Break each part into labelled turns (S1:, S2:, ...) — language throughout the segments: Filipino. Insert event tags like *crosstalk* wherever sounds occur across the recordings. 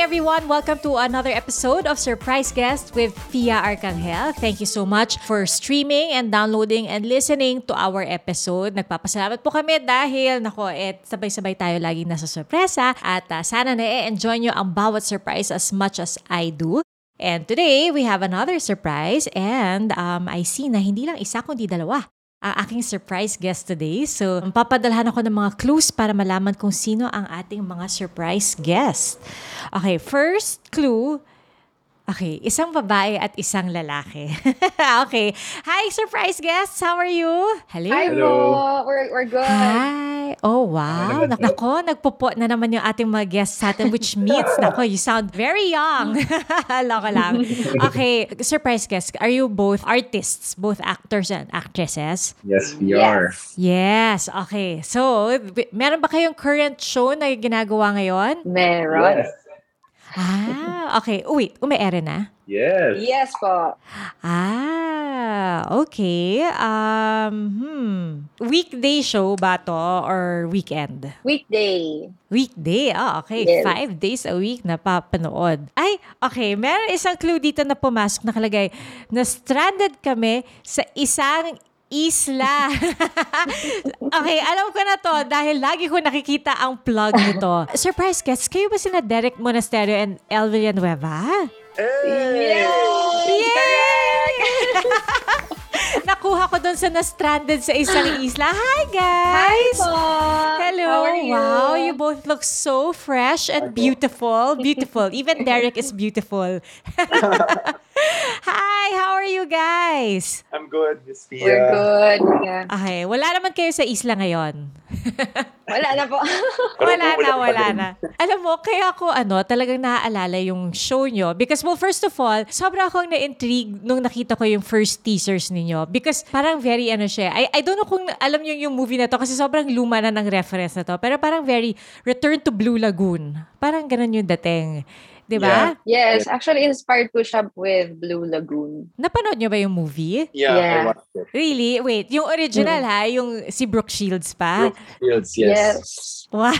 S1: everyone. Welcome to another episode of Surprise Guest with Fia Arcangel. Thank you so much for streaming and downloading and listening to our episode. Nagpapasalamat po kami dahil, nako, et, sabay-sabay tayo lagi nasa sorpresa at uh, sana na-enjoy nyo ang bawat surprise as much as I do. And today, we have another surprise and um, I see na hindi lang isa kundi dalawa ang aking surprise guest today. So, papadalhan ako ng mga clues para malaman kung sino ang ating mga surprise guest. Okay, first clue, Okay, isang babae at isang lalaki. *laughs* okay. Hi, surprise guests. How are you? Hello.
S2: Hi
S3: Hello.
S2: We're, we're good.
S1: Hi. Oh, wow.
S3: Hello.
S1: Nako, nagpo-po na naman yung ating mga guests sa atin, which *laughs* means, nako, you sound very young. *laughs* Loko lang. Okay, surprise guest, are you both artists, both actors and actresses?
S3: Yes, we
S2: Yes.
S3: are.
S1: Yes, okay. So, meron ba kayong current show na ginagawa ngayon?
S2: Meron.
S3: Yes.
S1: Ah, okay. Oh, wait, ume-ere na?
S3: Yes.
S2: Yes po.
S1: Ah, okay. Um, hmm. Weekday show ba to or weekend?
S2: Weekday.
S1: Weekday. Ah, okay.
S2: Yes.
S1: Five days a week na papanood. Ay, okay. Meron isang clue dito na pumasok nakalagay na stranded kami sa isang isla. *laughs* okay, alam ko na to dahil lagi ko nakikita ang plug nito. Surprise guests, kayo ba sina Derek Monasterio and El Villanueva?
S3: Hey!
S1: Yay! Nakuha ko doon sa na-stranded sa isang *gasps* isla. Hi, guys!
S2: po.
S1: Hello.
S2: How are you?
S1: Wow, you both look so fresh and beautiful. *laughs* Beautiful. Even Derek is beautiful. *laughs* Hi, how are you guys?
S3: I'm good, Miss Pia.
S2: We're good. Yeah.
S1: Okay, wala naman kayo sa isla ngayon. *laughs*
S2: Wala na po. *laughs*
S1: wala na,
S3: wala
S1: na. Alam mo, kaya ako ano, talagang naaalala yung show nyo. Because, well, first of all, sobra akong na-intrigue nung nakita ko yung first teasers ninyo. Because parang very ano siya. I, I don't know kung alam nyo yung movie na to kasi sobrang luma na ng reference na to. Pero parang very Return to Blue Lagoon. Parang ganun yung dating. 'Di ba?
S2: Yes, actually inspired po siya with Blue Lagoon.
S1: Napanood nyo ba yung movie?
S3: Yeah,
S2: Yeah.
S3: I watched it.
S1: Really? Wait, yung original ha? Yung si Brooke Shields pa?
S3: Brooke Shields, yes.
S1: Wow.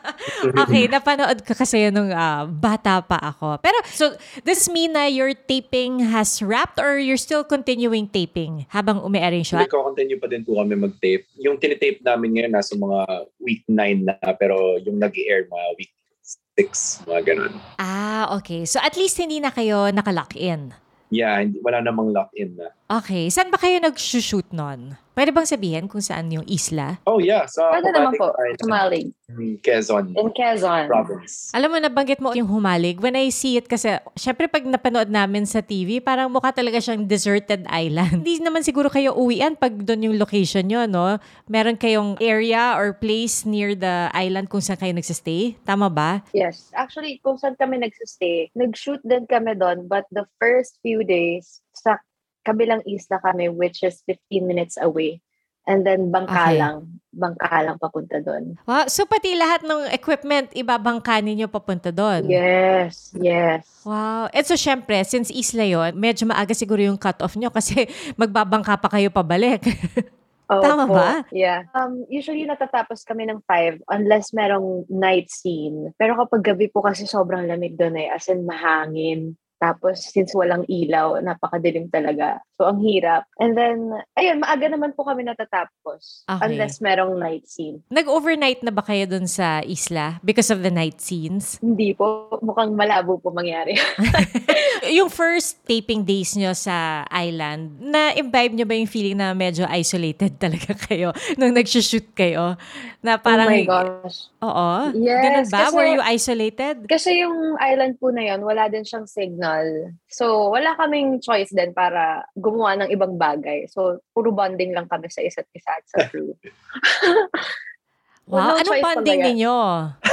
S1: *laughs* okay, napanood ko kasi yun nung ah, bata pa ako. Pero, so, does mean na your taping has wrapped or you're still continuing taping habang umi-arrange siya?
S3: Hindi ko continue pa din po kami mag-tape. Yung tinitape namin ngayon nasa mga week 9 na pero yung nag-air mga week 6, mga ganun.
S1: Ah, okay. So, at least hindi na kayo nakalock in.
S3: Yeah, hindi, wala namang lock-in na.
S1: Okay. Saan ba kayo nag-shoot nun? Pwede bang sabihin kung saan yung isla?
S3: Oh yeah, sa
S2: Pwede naman po. Sumalig.
S3: mm, Quezon
S2: In Quezon.
S3: province.
S1: Alam mo, nabanggit mo yung humalig. When I see it kasi, syempre pag napanood namin sa TV, parang mukha talaga siyang deserted island. *laughs* Hindi naman siguro kayo uwian pag doon yung location nyo, no? Meron kayong area or place near the island kung saan kayo nagsistay? Tama ba?
S2: Yes. Actually, kung saan kami nagsistay, nag-shoot din kami doon, but the first few days, sa kabilang isla kami, which is 15 minutes away. And then, bangka
S1: Okay.
S2: lang. Bangka lang papunta doon.
S1: Wow. So pati lahat ng equipment, ibabangka ninyo papunta doon?
S2: Yes, yes.
S1: Wow. And so syempre, since isla yon, medyo maaga siguro yung cut-off nyo kasi *laughs* magbabangka pa kayo pabalik. *laughs* Tama
S2: Opo.
S1: ba?
S2: Yeah. Um, usually natatapos kami ng 5 unless merong night scene. Pero kapag gabi po kasi sobrang lamig doon eh. As in mahangin. Tapos since walang ilaw, napakadilim talaga. So ang hirap. And then, ayun, maaga naman po kami natatapos.
S1: Okay.
S2: Unless merong night scene.
S1: Nag-overnight na ba kayo dun sa isla because of the night scenes?
S2: Hindi po. Mukhang malabo po mangyari. *laughs*
S1: yung first taping days nyo sa island, na-imbibe nyo ba yung feeling na medyo isolated talaga kayo *laughs* nung nag-shoot kayo? Na parang,
S2: oh my gosh.
S1: oo,
S2: Yes,
S1: ganun ba?
S2: kasi-
S1: Were you isolated?
S2: Kasi yung island po na yon wala din siyang signal. So, wala kaming choice din para gumawa ng ibang bagay. So, puro bonding lang kami sa isa't isa at sa crew. *laughs*
S1: Wow,
S2: Walang
S1: anong bonding
S2: talaga.
S1: ninyo?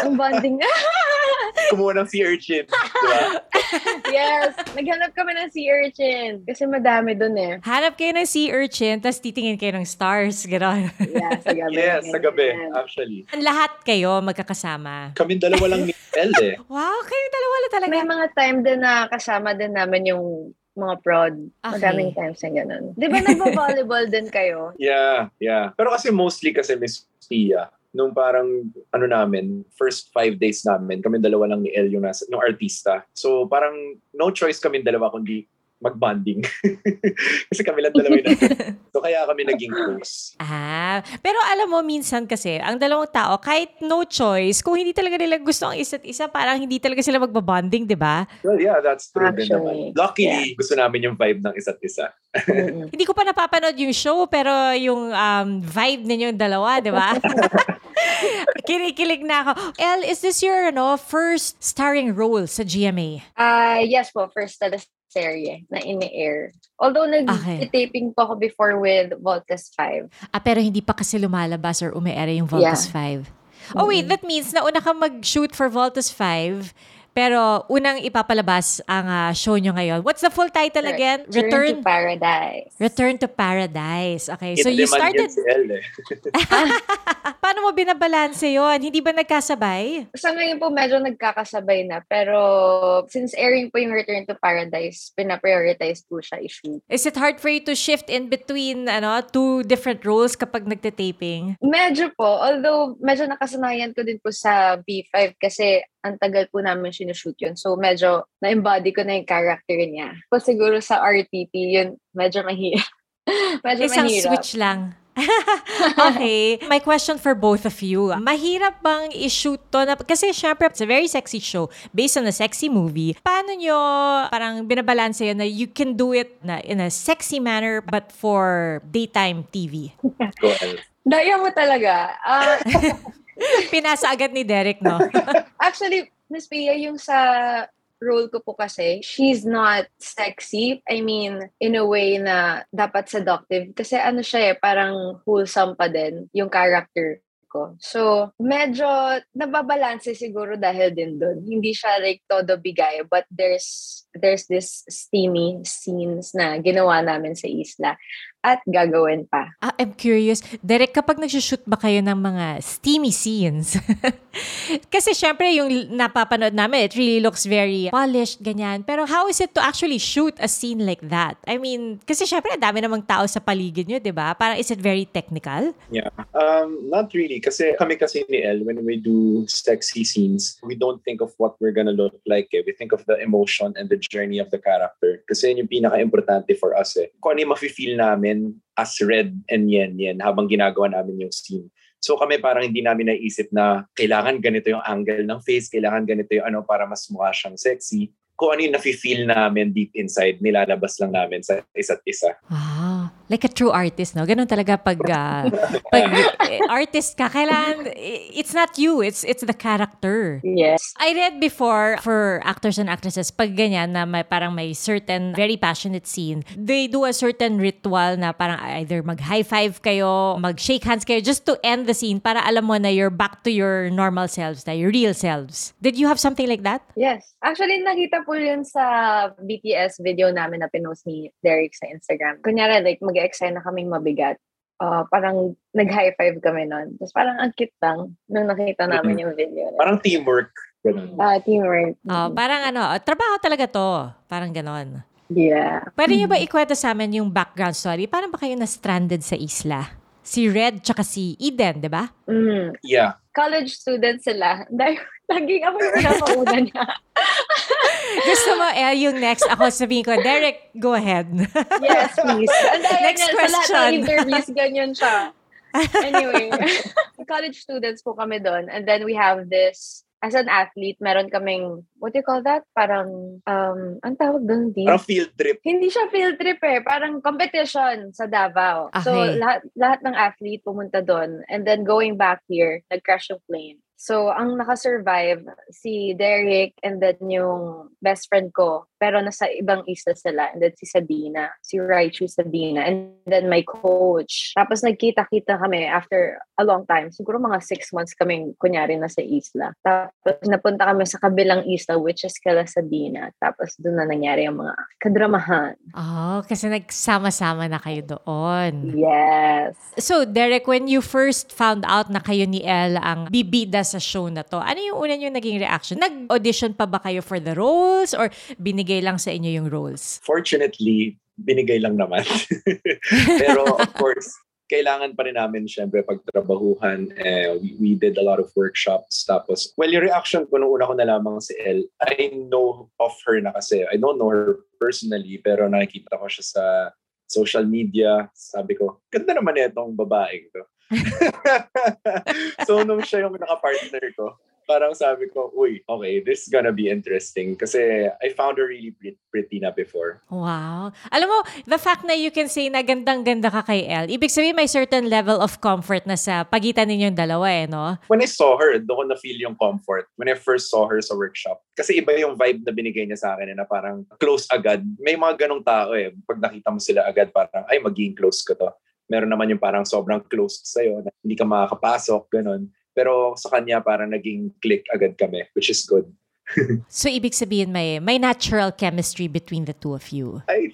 S2: Ang bonding. *laughs*
S3: Kumuha ng sea urchin. Diba? *laughs*
S2: yes, naghanap kami ng sea urchin. Kasi madami dun eh.
S1: Hanap kayo ng sea urchin, tapos titingin kayo ng stars, gano'n.
S2: Yeah, sa gabi.
S3: yes, sa gabi,
S2: Yan.
S3: actually.
S1: Lahat kayo magkakasama.
S3: Kami dalawa lang ni El eh. *laughs*
S1: Wow, kayo dalawa lang talaga.
S2: May mga time din na kasama din namin yung mga prod.
S1: Okay.
S2: Madaming times na ganun. Di ba nagbo-volleyball din kayo?
S3: Yeah, yeah. Pero kasi mostly kasi Miss Pia, nung parang ano namin, first five days namin, kami dalawa lang ni El yung nasa, yung artista. So parang no choice kami dalawa kundi mag-bonding. *laughs* kasi kami lang dalawa yun. *laughs* so kaya kami naging close.
S1: Ah, pero alam mo, minsan kasi, ang dalawang tao, kahit no choice, kung hindi talaga nila gusto ang isa't isa, parang hindi talaga sila magbabonding, di ba?
S3: Well, yeah, that's true
S2: Actually,
S3: naman. Luckily, gusto namin yung vibe ng isa't isa.
S1: Hindi ko pa napapanood yung show, pero yung um, vibe ninyong dalawa, di ba? *laughs* Kinikilig na ako. El, is this your ano, first starring role sa GMA?
S2: Ah, yes po, first teleserye na ini-air. Although
S1: Okay.
S2: nag-taping po ako before with Voltes 5.
S1: Ah, pero hindi pa kasi lumalabas or umeere yung Voltus 5. Oh wait, that means na una ka mag-shoot for Voltus 5, pero unang ipapalabas ang ah, show nyo ngayon. What's the full title
S2: Right.
S1: again?
S2: Return to Paradise.
S1: Return to Paradise. Okay, so
S3: Hit
S1: you started...
S3: yun eh. *laughs*
S1: Paano mo binabalanse yon? Hindi ba nagkasabay?
S2: Sa ngayon po, medyo nagkakasabay na. Pero since airing po yung Return to Paradise, pinaprioritize po siya i-shoot.
S1: Is it hard for you to shift in between ano two different roles kapag nagte-taping?
S2: Medyo po, although medyo nakasanayan ko din po sa B5 kasi ang tagal po namin sinushoot yun. So medyo na-embody ko na yung character niya. Po siguro sa RTP, yun medyo mahirap. *laughs* medyo
S1: Isang
S2: mahirap.
S1: switch lang. *laughs* okay. My question for both of you. Mahirap bang i-shoot to? Na, kasi syempre, it's a very sexy show based on a sexy movie. Paano nyo parang binabalanse yun na you can do it na in a sexy manner but for daytime TV?
S2: Daya mo talaga. Ah, *laughs*
S1: Pinasa agad ni Derek, no? *laughs*
S2: actually, Miss Pia, yung sa role ko po kasi, she's not sexy. I mean, in a way na dapat seductive. Kasi ano siya eh, parang wholesome pa din yung character ko. So, medyo nababalanse siguro dahil din doon. Hindi siya like todo bigay, but there's there's this steamy scenes na ginawa namin sa isla at gagawin pa.
S1: Ah, I'm curious. Derek, kapag nagsushoot ba kayo ng mga steamy scenes? *laughs* Kasi syempre, yung napapanood namin, it really looks very polished, ganyan. Pero how is it to actually shoot a scene like that? I mean, kasi syempre, dami namang tao sa paligid nyo, di ba? Parang is it very technical?
S3: Yeah. Um, not really. Kasi kami kasi ni El, when we do sexy scenes, we don't think of what we're gonna look like. Eh. We think of the emotion and the journey of the character. Kasi yun yung pinaka-importante for us eh. Kung ano yung mafe-feel namin as Red and Yen Yen habang ginagawa namin yung scene. So kami parang hindi namin naisip na kailangan ganito yung angle ng face, kailangan ganito yung ano para mas mukha siyang sexy. Kung ano yung nafe-feel namin deep inside, nilalabas lang namin sa isa't isa.
S1: Ah, like a true artist, no? Ganun talaga pag, *laughs* ah, pag eh, artist ka, kailangan, i- it's not you, it's it's the character.
S2: Yes.
S1: I read before for actors and actresses, pag ganyan na may parang may certain very passionate scene, they do a certain ritual na parang either mag-high five kayo, mag-shake hands kayo just to end the scene para alam mo na you're back to your normal selves, na your real selves. Did you have something like that?
S2: Yes. Actually, nakita po yun sa BTS video namin na pinost ni Derek sa Instagram. Kunyari, like, mag-excite na kaming mabigat. Ah, parang nag-high five kami nun. Tapos parang ang cute lang nung nakita namin yung video.
S3: Parang teamwork. Ganun.
S2: Ah, teamwork.
S1: Ah, parang ano, trabaho talaga to. Parang ganon.
S2: Yeah.
S1: Pwede niyo ba ikwento sa amin yung background story? Paano ba kayo na-stranded sa isla? Si Red tsaka si Eden, di ba?
S2: Mm.
S3: Yeah.
S2: College students sila. *laughs* Dahil laging ako yung *laughs* pinakauna niya.
S1: Gusto mo, eh, yung next. Ako sabihin ko, Derek, go ahead.
S2: Yes, please. *laughs* Daya
S1: Next
S2: niya, Sa lahat
S1: question.
S2: ng interviews, ganyan siya. Anyway, *laughs* *laughs* college students po kami doon. And then we have this, as an athlete, meron kaming, what do you call that? Parang, um, ang tawag doon, di?
S3: Parang field trip.
S2: Hindi siya field trip eh. Parang competition sa Davao. So,
S1: Okay.
S2: lahat, lahat ng athlete pumunta doon. And then going back here, nag-crash yung plane. So, ang nakasurvive, si Derek and then yung best friend ko. Pero nasa ibang isla sila. And then si Sabina. Si Raichu Sabina. And then my coach. Tapos nagkita-kita kami after a long time. Siguro mga six months kaming kunyari nasa isla. Tapos napunta kami sa kabilang isla which is Kala Sabina. Tapos doon na nangyari yung mga kadramahan.
S1: oh, kasi nagsama-sama na kayo doon.
S2: Yes.
S1: So, Derek, when you first found out na kayo ni Elle ang bibida sa show na to, ano yung una yung naging reaction? Nag-audition pa ba kayo for the roles or binigay lang sa inyo yung roles?
S3: Fortunately, binigay lang naman. *laughs* Pero of course, kailangan pa rin namin syempre pagtrabahuhan. Eh, we, we did a lot of workshops. Tapos, well, yung reaction ko nung una ko nalamang si Elle, I know of her na kasi. I don't know her personally, pero nakikita ko siya sa social media. Sabi ko, ganda naman itong babaeng to. *laughs* so, nung siya yung nakapartner ko, parang sabi ko, uy, okay, this is gonna be interesting. Kasi I found her really pretty, pretty na before.
S1: Wow. Alam mo, the fact na you can say na gandang-ganda ka kay Elle, ibig sabihin may certain level of comfort na sa pagitan ninyong dalawa eh, no?
S3: When I saw her, doon ko na-feel yung comfort. When I first saw her sa workshop. Kasi iba yung vibe na binigay niya sa akin eh, na parang close agad. May mga ganong tao eh. Pag nakita mo sila agad, parang, ay, magiging close ko to. Meron naman yung parang sobrang close sa'yo na hindi ka makakapasok, ganon. Pero sa kanya parang naging click agad kami, which is good. *laughs*
S1: so ibig sabihin may may natural chemistry between the two of you.
S3: I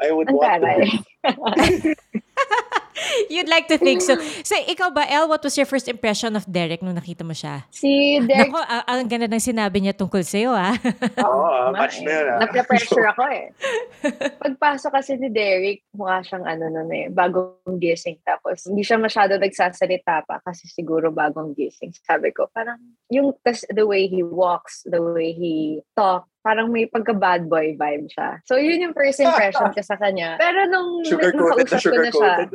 S3: I would
S2: Ang
S3: want
S2: taray.
S3: to *laughs* *laughs*
S1: You'd like to think so. *laughs* So ikaw ba, El, what was your first impression of Derek nung nakita mo siya?
S2: Si Derek,
S1: Nako, a- ang ganda ng sinabi niya tungkol sa'yo, ah. *laughs*
S3: Oo, ah,
S2: ma-
S3: match na yun, ah.
S2: Napre-pressure ako eh. Pagpasok kasi ni Derek, mukha siyang ano nun eh, bagong gising. Tapos hindi siya masyado nagsasalita pa kasi siguro bagong gising. Sabi ko, parang yung tas, the way he walks, the way he talk, parang may pagka-bad boy vibe siya. So yun yung first impression ko sa kanya. *laughs* Pero nung
S3: Sugar-coated na
S2: nakausap ko na siya,
S3: sugar-coated.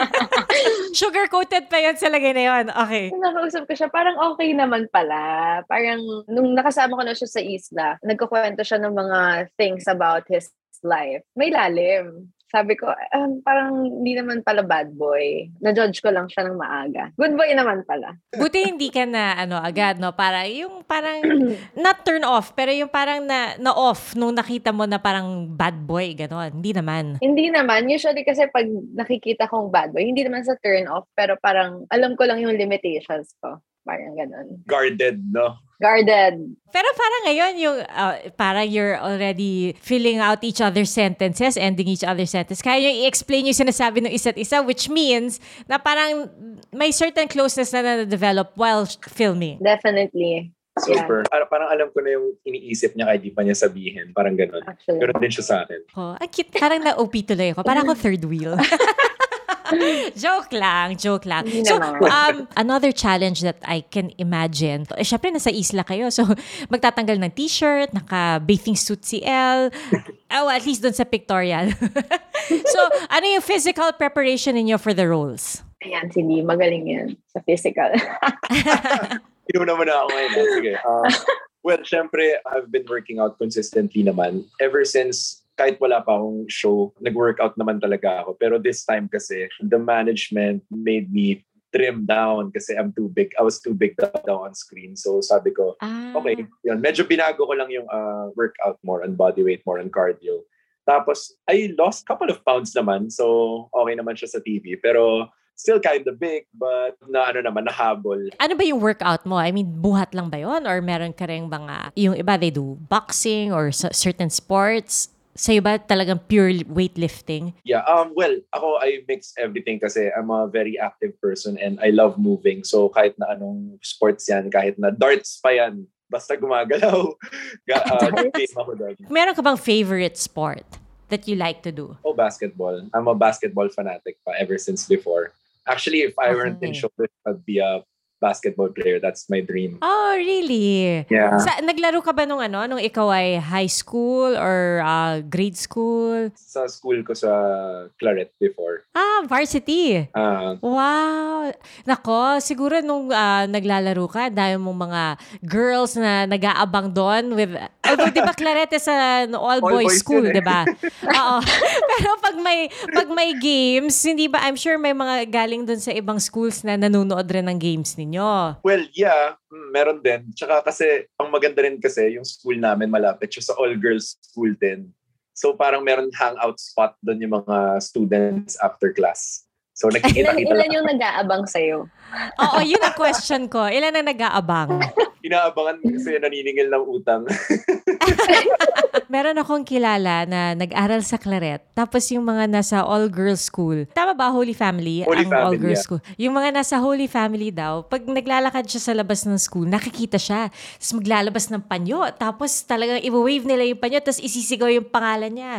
S3: *laughs*
S1: Sugar-coated pa yun sa lagay na yun. Okay.
S2: Nung nakausap ko siya, parang okay naman pala. Parang nung nakasama ko na siya sa isla, nagkukwento siya ng mga things about his life. May lalim. Sabi ko, um, parang hindi naman pala bad boy. Na-judge ko lang siya ng maaga. Good boy naman pala.
S1: Buti hindi ka na, ano, agad, no? Para, yung parang, *clears throat* not turn off, pero yung parang na, na off nung nakita mo na parang bad boy, gano'n. Hindi naman.
S2: Hindi naman. Usually kasi pag nakikita kong bad boy, hindi naman sa turn off, pero parang alam ko lang yung limitations ko. Parang ganun.
S3: Guarded, no?
S2: Guarded.
S1: Pero parang ngayon, yung, uh, parang you're already filling out each other's sentences, ending each other's sentence. Kaya nyo i-explain yung sinasabi ng isa't isa, which means na parang may certain closeness na na-develop while filming.
S2: Definitely.
S3: Super. Para- Parang alam ko na yung iniisip niya kahit di pa niya sabihin. Parang ganun.
S2: Actually.
S3: Pero din siya sa akin.
S1: Oh, ang cute. Parang na-OP tuloy ako. Parang ako third wheel. *laughs* *laughs* joke lang, joke lang.
S2: Hindi
S1: So, um, another challenge that I can imagine, eh, syempre nasa isla kayo, so *laughs* magtatanggal ng t-shirt, naka-bathing suit si Elle, oh, at least doon sa pictorial. *laughs* so, ano yung physical preparation ninyo for the roles?
S2: Ayan, si Lee. Magaling yan sa physical.
S3: Inuna mo na ako ngayon. ah. Sige. Ah, well, syempre, I've been working out consistently naman. Ever since kahit wala pa akong show, nag-workout naman talaga ako. Pero this time kasi, the management made me trim down kasi I'm too big. I was too big daw on screen. So sabi ko,
S1: Ah,
S3: okay, yun. Medyo binago ko lang yung uh, workout more on body weight, more on cardio. Tapos, I lost couple of pounds naman. So, okay naman siya sa TV. Pero, still kind of big, but na ano naman, nahabol.
S1: Ano ba yung workout mo? I mean, buhat lang ba yon Or meron ka rin mga, yung iba, they do boxing or certain sports? Sa'yo ba talagang pure weightlifting?
S3: Yeah, um, well, ako, I mix everything kasi I'm a very active person and I love moving. So, kahit na anong sports yan, kahit na darts pa yan, basta gumagalaw, *laughs* ga, uh, game ako doon.
S1: Meron ka bang favorite sport that you like to do?
S3: Oh, basketball. I'm a basketball fanatic pa ever since before. Actually, if I weren't in
S1: Okay.
S3: showbiz, I'd be a basketball player. That's my dream.
S1: Oh, really?
S3: Yeah.
S1: Sa, naglaro ka ba nung ano, nung ikaw ay high school or uh, grade school?
S3: Sa school ko sa Claret before.
S1: Ah, varsity.
S3: Ah,
S1: Wow! Nako, siguro nung ah, naglalaro ka, dahil mong mga girls na nag-aabang doon with... Although, di ba, Clarete sa no, all-boys
S3: All-boys
S1: school,
S3: yun eh.
S1: di ba? *laughs* Oo. Pero pag may, pag may games, hindi ba, I'm sure may mga galing doon sa ibang schools na nanonood rin ng games ninyo.
S3: well, yeah, mm, meron din. Tsaka kasi, ang maganda rin kasi, yung school namin malapit siya sa all-girls school din. So parang meron hangout spot doon yung mga students after class. So
S2: Ilan,
S3: nakikita-kita
S2: ilan
S3: lang.
S2: yung nag-aabang sa'yo?
S1: Oo, yun ang question ko. Ilan ang nag-aabang? *laughs*
S3: Inaabangan kasi naniningil ng utang. *laughs*
S1: Meron akong kilala na nag-aral sa Claret. Tapos yung mga nasa all-girls school. Tama ba, Holy Family?
S3: Holy
S1: ang
S3: Family,
S1: all-girls
S3: yeah.
S1: school. Yung mga nasa Holy Family daw, pag naglalakad siya sa labas ng school, nakikita siya. Tapos maglalabas ng panyo. Tapos talagang i-wave nila yung panyo. Tapos isisigaw yung pangalan niya.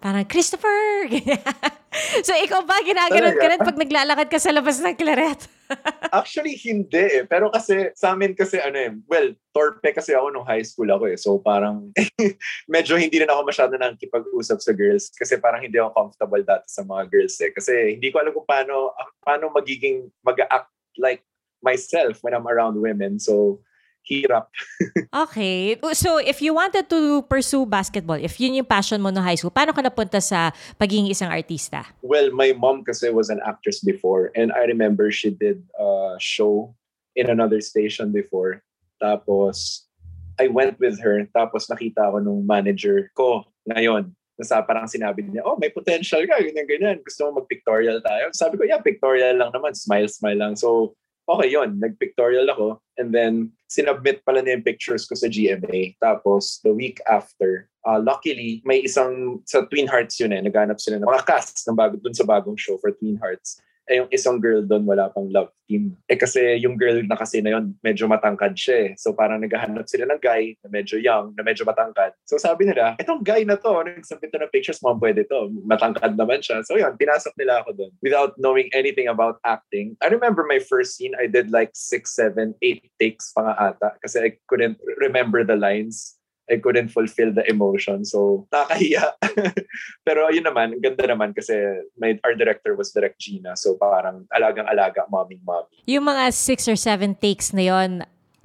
S1: Parang, Christopher! *laughs* So ikaw ba ginaganon ka
S3: Talaga?
S1: rin pag naglalakad ka sa labas ng Claret? *laughs*
S3: Actually, hindi eh. Pero kasi, sa amin kasi, ano eh, well, torpe kasi ako nung high school ako eh. So parang, *laughs* medyo hindi rin ako masyado nakikipag-usap sa girls kasi parang hindi ako comfortable dati sa mga girls eh. Kasi hindi ko alam kung paano, paano magiging, mag-act like myself when I'm around women. So, hirap. *laughs*
S1: Okay. So, if you wanted to pursue basketball, if yun yung passion mo no high school, paano ka napunta sa pagiging isang artista?
S3: Well, my mom kasi was an actress before and I remember she did a show in another station before. Tapos, I went with her. Tapos nakita ko nung manager ko ngayon. Nasa parang sinabi niya, oh, may potential ka, ganyan, ganyan. Gusto mo mag-pictorial tayo? Sabi ko, yeah, pictorial lang naman. Smile, smile lang. So, okay yon Nag-pictorial ako. And then, sinubmit pala niya yung pictures ko sa GMA. Tapos, the week after, uh, luckily, may isang, sa Twin Hearts yun eh, naghanap sila ng mga cast ng bago, dun sa bagong show for Twin Hearts. Eh, yung isang girl doon, wala pang love team. Eh, kasi yung girl na kasi na yun, medyo matangkad siya eh. So, parang naghahanap sila ng guy na medyo young, na medyo matangkad. So, sabi nila, itong guy na to, nagsabit to ng pictures, mo pwede to. Matangkad naman siya. So, yun, pinasok nila ako doon without knowing anything about acting. I remember my first scene, I did like six, seven, eight takes pa nga ata kasi I couldn't remember the lines. I couldn't fulfill the emotion. So, nakakahiya. *laughs* Pero yun naman, ganda naman kasi my, our director was Direct Gina. So, parang alagang-alaga, mommy-mommy.
S1: Yung mga six or seven takes na yon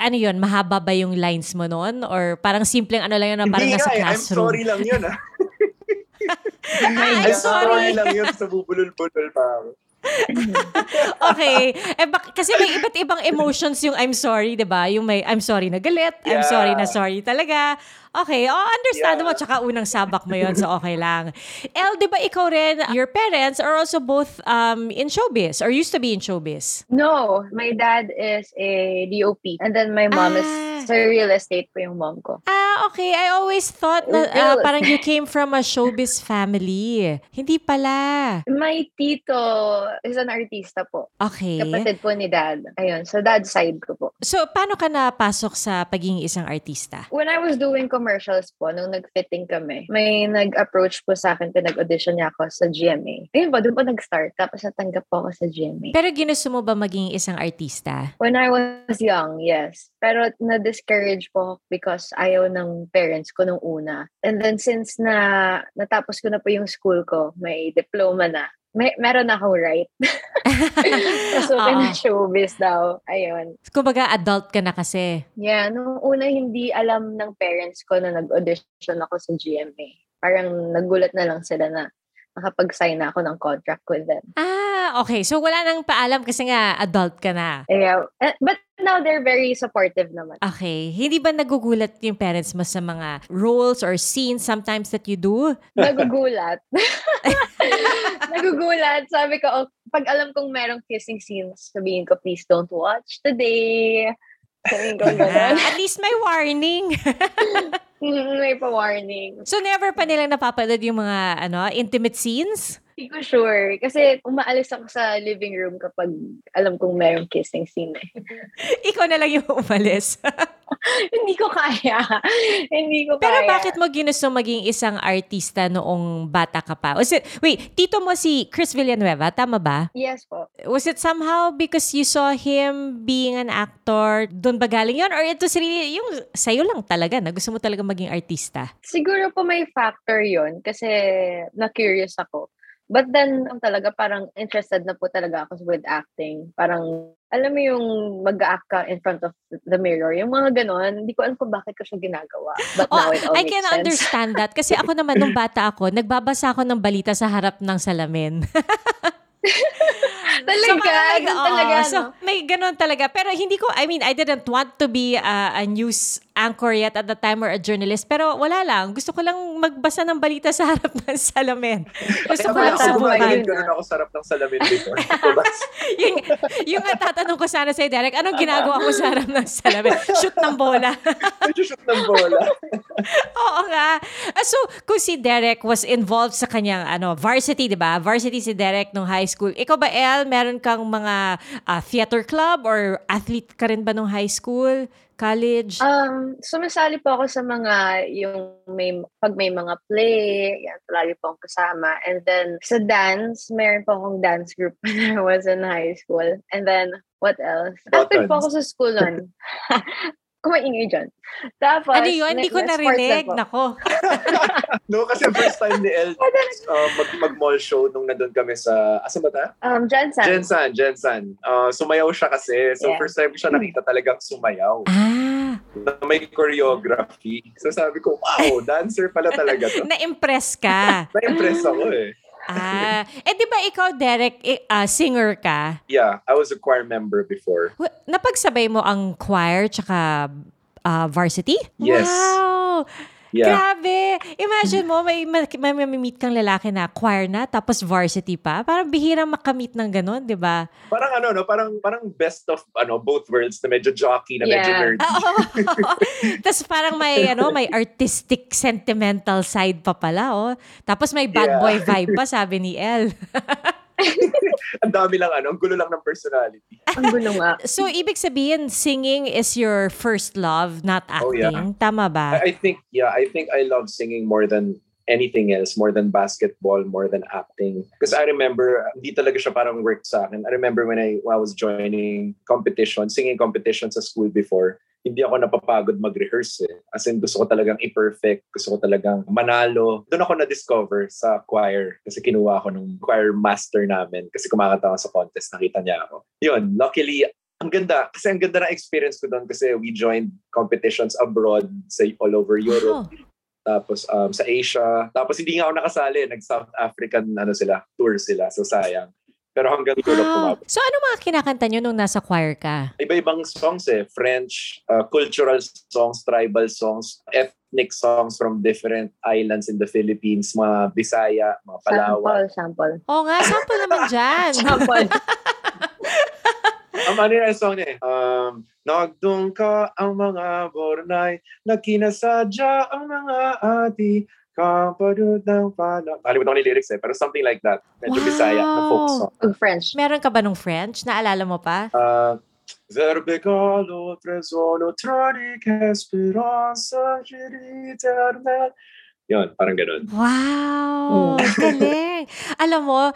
S1: ano yun, mahaba ba yung lines mo noon? Or parang simpleng ano lang yun parang
S3: Hindi
S1: nasa
S3: nga eh, I'm
S1: classroom?
S3: sorry lang yun ah. *laughs*
S1: I'm
S3: I'm
S1: sorry.
S3: sorry lang yun sa bubulol-bulol pa ako. *laughs*
S1: okay. Eh, bak- kasi may iba't ibang emotions yung I'm sorry, di ba? Yung may I'm sorry na galit, I'm
S3: Yeah.
S1: sorry na sorry talaga. Okay, oh, understandable.
S3: Yeah.
S1: Tsaka unang sabak mo yun, so okay lang. El, di ba ikaw rin, your parents are also both um, in showbiz or used to be in showbiz?
S2: No, my dad is a DOP. And then my mom
S1: Ah.
S2: is sa real estate po yung mom ko.
S1: Ah, okay. I always thought na
S2: Real
S1: parang you *laughs* came from a showbiz family. Hindi pala.
S2: My tito is an artista po.
S1: Okay.
S2: Kapatid po ni dad. Ayun, sa dad side ko po.
S1: So, paano ka napasok sa pagiging isang artista?
S2: When I was doing commercials po, nung nag-fitting kami, may nag-approach po sa akin, pinag-audition niya ako sa GMA. Ayun po, doon po nag-start. Tapos natanggap po ako sa GMA.
S1: Pero ginusto mo ba maging isang artista?
S2: When I was young, yes. Pero na-discourage po because ayaw ng parents ko nung una. And then since na natapos ko na po yung school ko, may diploma na, may meron na akong right. *laughs* so,
S1: Oo.
S2: na showbiz daw. Ayun.
S1: Kumbaga, adult ka na kasi.
S2: Yeah, nung una hindi alam ng parents ko na nag-audition ako sa GMA. Parang nagulat na lang sila na nakapag-sign na ako ng contract with them.
S1: Ah, okay. So, wala nang paalam kasi nga adult ka na.
S2: Yeah. Eh, But now they're very supportive naman.
S1: Okay. Hindi ba nagugulat yung parents mo sa mga roles or scenes sometimes that you do?
S2: Nagugulat. *laughs* *laughs* Nagugulat. Sabi ko, oh, pag alam kong merong kissing scenes, sabihin ko, please don't watch today. Sabihin ko
S1: Ah, at least may warning. *laughs*
S2: Mm, May pa-warning.
S1: so, never pa nilang napapanood yung mga ano intimate scenes?
S2: Hindi ko sure. Kasi umaalis ako sa living room kapag alam kong merong kissing scene. Eh. *laughs*
S1: Ikaw na lang yung umalis. *laughs*
S2: Hindi ko kaya. Hindi ko
S1: Pero
S2: kaya.
S1: bakit mo ginusto maging isang artista noong bata ka pa? Was it, wait, tito mo si Chris Villanueva, tama ba?
S2: Yes po.
S1: Was it somehow because you saw him being an actor? Doon ba galing yun? Or ito really, yung sa'yo lang talaga na gusto mo talaga maging artista?
S2: Siguro po may factor yon kasi na-curious ako. But then, ang talaga, parang interested na po talaga ako with acting. Parang, alam mo yung mag-act ka in front of the mirror. Yung mga ganon, hindi ko alam kung bakit ko siya ginagawa. But
S1: Oh,
S2: now it all
S1: I can
S2: sense.
S1: understand that. Kasi ako naman, nung bata ako, nagbabasa ako ng balita sa harap ng salamin. *laughs*
S2: Talaga,
S1: parang,
S2: ganun
S1: oo,
S2: talaga,
S1: so,
S2: no?
S1: may ganun talaga. Pero hindi ko, I mean, I didn't want to be uh, a news anchor yet at the time or a journalist. Pero wala lang. Gusto ko lang magbasa ng balita sa harap ng salamin. Gusto ko lang subukan.
S3: Ganun ako sarap ng salamin before. *laughs*
S1: Yung, yung tatanong ko sana sa'yo, Derek, anong ginagawa mo sa harap ng salamin? Shoot ng bola. *laughs*
S3: Medyo shoot ng bola. *laughs*
S1: Oo nga. Ah, So, kung si Derek was involved sa kanyang ano, varsity, di ba? Varsity si Derek nung high school. Ikaw ba, El, meron kang mga ah, theater club or athlete ka rin ba nung high school? College?
S2: Um, sumasali po ako sa mga, yung may, pag may mga play, yan, palagi po akong kasama. And then, sa dance, mayroon po akong dance group *laughs* when I was in high school. And then, what else? Active po ako sa school nun. *laughs* Kumaingay dyan. Tapos,
S1: ano yun? Hindi ko narinig. Nako. *laughs*
S3: No, kasi first time ni El uh, mag, mag-mall show nung nandun kami sa, asa ba ta?
S2: Um, Jensen.
S3: Jensan, Jensan. Uh, sumayaw siya kasi. So
S2: Yeah.
S3: first time ko siya nakita talagang sumayaw.
S1: Ah,
S3: Na may choreography. So sabi ko, wow, dancer pala talaga to. *laughs*
S1: na-impress ka.
S3: Na-impress ako eh.
S1: Ah, eh di ba ikaw, Derek, ah, singer ka?
S3: Yeah, I was a choir member before.
S1: Napagsabay mo ang choir tsaka ah, varsity?
S3: Yes.
S1: Wow!
S3: Yeah.
S1: Grabe! Imagine mo, may, may, may, meet kang lalaki na choir na, tapos varsity pa. Parang bihirang makamit ng ganun, di ba?
S3: Parang ano, no? Parang, parang best of ano both worlds na medyo jockey, na medyo
S2: Yeah.
S3: nerdy.
S1: Ah, Oo. *laughs* tapos parang may, ano, may artistic, sentimental side pa pala, oh. Tapos may bad
S3: Yeah.
S1: boy vibe pa, sabi ni El. *laughs* *laughs*
S3: Ang dami lang ano, ang gulo lang ng personality.
S2: Ang gulo nga.
S1: So, ibig sabihin, singing is your first love, not
S3: Oh,
S1: acting.
S3: yeah.
S1: Tama ba?
S3: I, I think, yeah, I think I love singing more than anything else, more than basketball, more than acting. Because I remember, hindi talaga siya parang work sa akin. I remember when I, when I was joining competition, singing competition sa school before, hindi ako napapagod mag-rehearse eh. As in, gusto ko talagang i-perfect. Gusto ko talagang manalo. Doon ako na-discover sa choir. Kasi kinuha ako ng choir master namin. Kasi kumakanta ako sa contest. Nakita niya ako. Yun, luckily, ang ganda. Kasi ang ganda ng experience ko doon kasi we joined competitions abroad sa all over Europe.
S1: Wow.
S3: Tapos um, sa Asia. Tapos hindi nga ako nakasali. Nag-South African ano sila, tour sila. So sayang. Pero hanggang Europe
S1: Wow.
S3: kumabot.
S1: So, ano mga kinakanta nyo nung nasa choir ka?
S3: Iba-ibang songs eh. French, uh, cultural songs, tribal songs, ethnic songs from different islands in the Philippines. Mga Bisaya, mga Palawan.
S2: Sample, sample.
S1: Oo nga, sample naman dyan. *laughs*
S2: Sample. *laughs*
S3: Ang ano yung song niya eh? Um, Nagdung ka ang mga bornay, nagkinasadya ang mga ati, kapadud ng pala. Kalimutan ko yung lyrics eh, pero something like that. Medyo
S1: Wow.
S3: Bisaya na folk song.
S2: Pag French.
S1: Meron ka ba nung French? Naalala mo pa?
S3: Uh, Verbegalo, trezono, tronic, esperanza, eternal. Yun, parang ganun.
S1: Wow! Galing! *laughs* Alam mo, ah,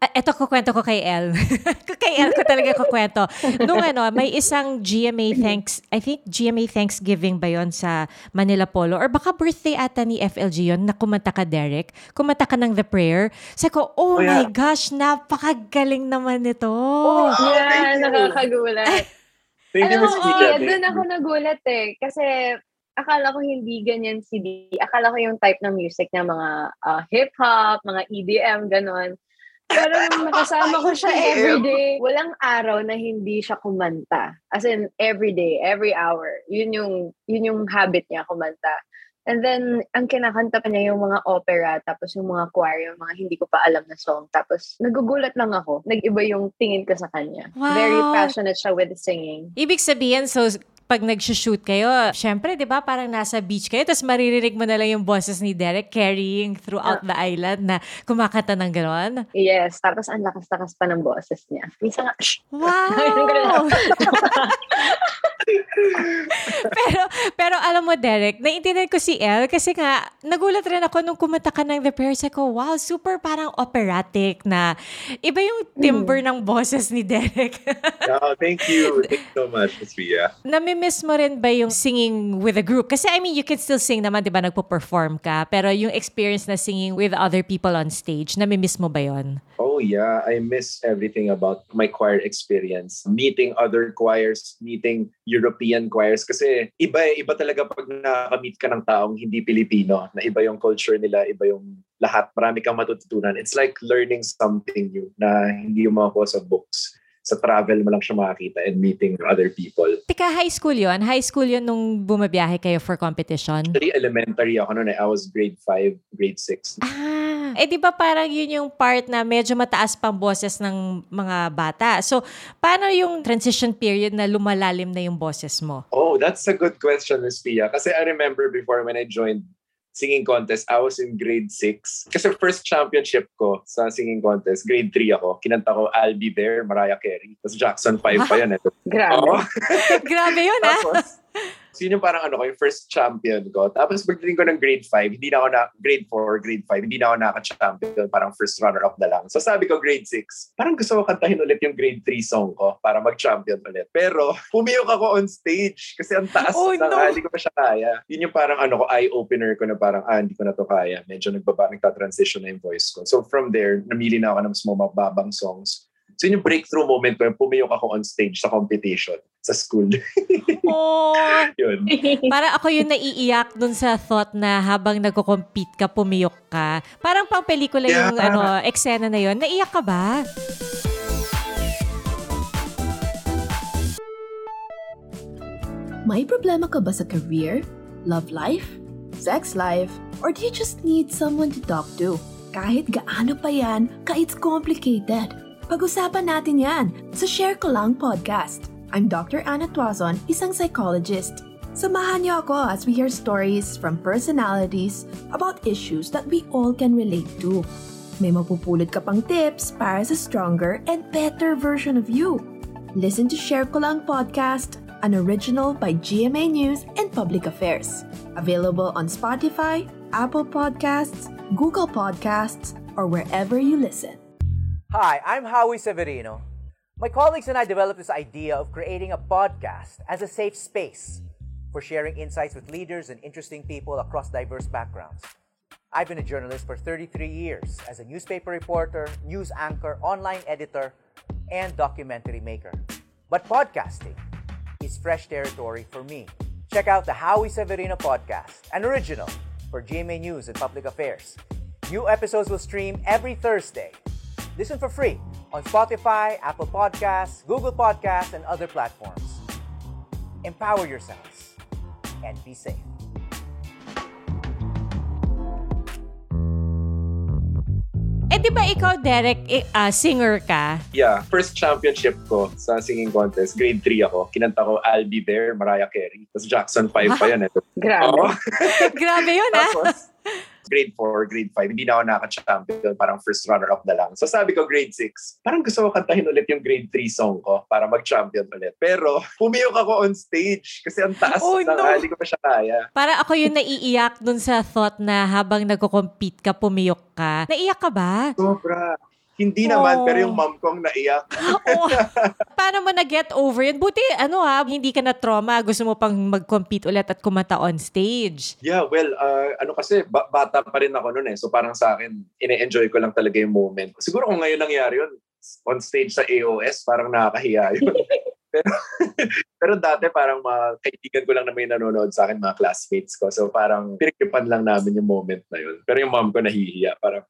S1: eto kukwento ko kay El. *laughs* kay El ko talaga kukwento. Nung ano, may isang GMA Thanks, I think GMA Thanksgiving ba yon sa Manila Polo? Or baka birthday ata ni FLG yon na kumanta ka, Derek. Kumanta ka ng The Prayer. Sabi ko, oh,
S3: Oh,
S1: my
S3: yeah.
S1: gosh, napakagaling naman nito.
S3: Oh,
S2: Yeah, nakakagulat.
S3: Thank you, *laughs* Miss
S2: oh,
S3: Mika. Thank
S2: doon ako nagulat eh. Kasi akala ko hindi ganyan si D. Akala ko yung type ng music niya, mga ah, hip-hop, mga EDM, ganon. Pero nung nakasama ko siya everyday, walang araw na hindi siya kumanta. As in, every day, every hour. Yun yung, yun yung habit niya, kumanta. And then, ang kinakanta pa niya yung mga opera, tapos yung mga choir, yung mga hindi ko pa alam na song. Tapos, nagugulat lang ako. Nag-iba yung tingin ko sa kanya.
S1: Wow.
S2: Very passionate siya with singing.
S1: Ibig sabihin, so pag nag-shoot kayo, syempre, di ba, parang nasa beach kayo, tapos maririnig mo na lang yung boses ni Derek carrying throughout the island na kumakanta ng gano'n.
S2: Yes, tapos ang lakas-lakas pa ng boses niya. Minsan nga, shh!
S1: Wow! *laughs* *laughs* pero, pero alam mo, Derek, naiintindihan ko si El kasi nga, nagulat rin ako nung kumanta ka ng The Pairs. Ako, wow, super parang operatic na iba yung timbre ng boses ni Derek.
S3: Oh, thank you. *laughs* Thank you so much, Miss Mia.
S1: Namimiss mo rin ba yung singing with a group? Kasi I mean, you can still sing naman, di ba, nagpo-perform ka. Pero yung experience na singing with other people on stage, namimiss mo ba yon?
S3: Oh yeah, I miss everything about my choir experience. Meeting other choirs, meeting European choirs. Kasi iba iba talaga pag nakamit ka ng taong hindi Pilipino, na iba yung culture nila, iba yung lahat. Marami kang matututunan. It's like learning something new na hindi yung mga sa books. Sa travel mo lang siya makakita and meeting other people.
S1: Tika, high school yon High school yon nung bumabiyahe kayo for competition?
S3: Actually, elementary ako noon eh. I was grade 5, grade 6.
S1: Ah, eh di ba parang yun yung part na medyo mataas pang boses ng mga bata. So, paano yung transition period na lumalalim na yung boses mo?
S3: Oh, that's a good question, Miss Pia. Kasi I remember before when I joined singing contest, I was in grade 6. Kasi first championship ko sa singing contest, grade 3 ako. Kinanta ko I'll Be There, Mariah Carey. Tapos Jackson 5 pa *laughs* yan. Eh.
S2: Grabe. *laughs*
S1: Grabe yun, ah.
S3: Tapos, so yun yung parang ano ko, yung first champion ko. Tapos pagdating ko ng grade 5, hindi na ako na, grade 4, grade 5, hindi na ako naka-champion. Parang first runner-up na lang. So sabi ko grade 6, parang gusto ko kantahin ulit yung grade 3 song ko para mag-champion ulit. Pero *laughs* pumiyok ako on stage kasi ang taas
S1: Oh,
S3: ng
S1: no.
S3: ah, hindi ko pa siya kaya. Yun yung parang ano ko, eye-opener ko na parang, ah, hindi ko na to kaya. Medyo nagbaba, nagta-transition na yung voice ko. So from there, namili na ako ng mas mababang songs. So yun yung breakthrough moment ko, yung pumiyok ako on stage sa competition sa school. *laughs*
S1: Oh,
S3: yun.
S1: Para ako yung naiiyak dun sa thought na habang nagko-compete ka, pumiyok ka. Parang pang pelikula yung
S3: Yeah.
S1: ano, eksena na yun. Naiyak ka ba?
S4: May problema ka ba sa career, love life, sex life, or do you just need someone to talk to? Kahit gaano pa yan, ka it's complicated. Pag-usapan natin yan sa Share Ko Lang podcast. I'm Dr. Anna Tuazon, isang psychologist. Samahan niyo ako as we hear stories from personalities about issues that we all can relate to. May mapupulot ka pang tips para sa stronger and better version of you. Listen to Share Ko Lang Podcast, an original by GMA News and Public Affairs. Available on Spotify, Apple Podcasts, Google Podcasts, or wherever you listen.
S5: Hi, I'm Howie Severino. My colleagues and I developed this idea of creating a podcast as a safe space for sharing insights with leaders and interesting people across diverse backgrounds. I've been a journalist for 33 years as a newspaper reporter, news anchor, online editor, and documentary maker. But podcasting is fresh territory for me. Check out the Howie Severino podcast, an original for GMA News and Public Affairs. New episodes will stream every Thursday. Listen for free on Spotify, Apple Podcasts, Google Podcasts, and other platforms. Empower yourselves and be safe.
S1: Eh, di ba ikaw, Derek, eh, ah, singer ka?
S3: Yeah, first championship ko sa singing contest, grade 3 ako. Kinanta ko I'll Be There, Mariah Carey. Tapos Jackson 5 pa *laughs* yan. Eh.
S2: Grabe.
S1: Grabe yun, ah.
S3: Tapos, grade 4, grade 5, hindi na ako naka-champion. Parang first runner-up na lang. So sabi ko grade 6, parang gusto ko kantahin ulit yung grade 3 song ko para mag-champion ulit. Pero pumiyok ako on stage kasi ang taas
S1: Oh,
S3: ng
S1: no.
S3: hindi ko pa siya kaya.
S1: Para ako yung naiiyak dun sa thought na habang nagko-compete ka, pumiyok ka. Naiyak ka ba?
S3: Sobra. Hindi naman,
S1: Oh.
S3: pero yung mom ko ang naiyak.
S1: Oo. *laughs* Paano mo na-get over yun? Buti, ano ha, hindi ka na trauma. Gusto mo pang mag-compete ulit at kumanta on stage.
S3: Yeah, well, uh, ano kasi, ba- bata pa rin ako noon eh. So parang sa akin, ine-enjoy ko lang talaga yung moment. Siguro kung ngayon nangyari yun, on stage sa AOS, parang nakakahiya yun. *laughs* pero, pero dati parang mga kaibigan ko lang na may nanonood sa akin, mga classmates ko. So parang pinagtipan lang namin yung moment na yun. Pero yung mom ko nahihiya. Parang,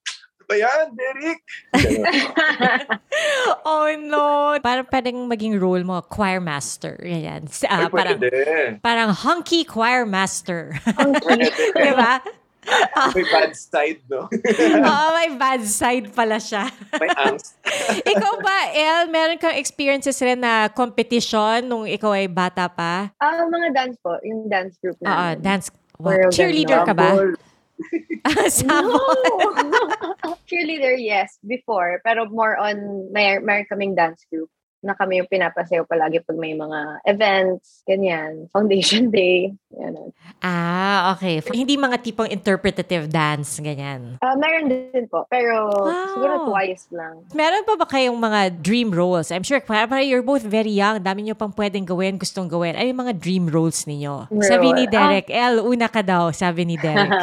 S3: ba yan, Derek? *laughs*
S1: Oh no! Parang pwedeng maging role mo, choir master. Ganyan. Ah,
S3: Ay,
S1: parang,
S3: pwede.
S1: parang hunky choir master.
S3: Pwede. *laughs*
S1: Di ba? *laughs*
S3: May bad side, no?
S1: Oo, may bad side pala siya.
S3: May angst.
S1: ikaw ba, El, meron kang experiences rin na competition nung ikaw ay bata pa?
S2: Ah, mga dance po, yung dance group
S1: Oo,
S2: namin.
S1: dance. Wow. Cheerleader ka ba?
S3: Rumble. *laughs*
S1: Sabo.
S2: No! *laughs* Cheerleader, yes, before. Pero more on, may, meron kaming dance group na kami yung pinapasayaw palagi pag may mga events, ganyan, foundation *laughs* day, yan.
S1: Ah, okay. Hindi mga tipong interpretative dance, ganyan.
S2: Ah, meron din po, pero
S1: Wow.
S2: siguro twice lang.
S1: Meron pa ba kayong mga dream roles? I'm sure, para, para you're both very young, dami nyo pang pwedeng gawin, gustong gawin. Ano yung mga dream roles ninyo?
S2: Role.
S1: Sabi ni Derek, El, una ka daw, sabi ni Derek. *laughs*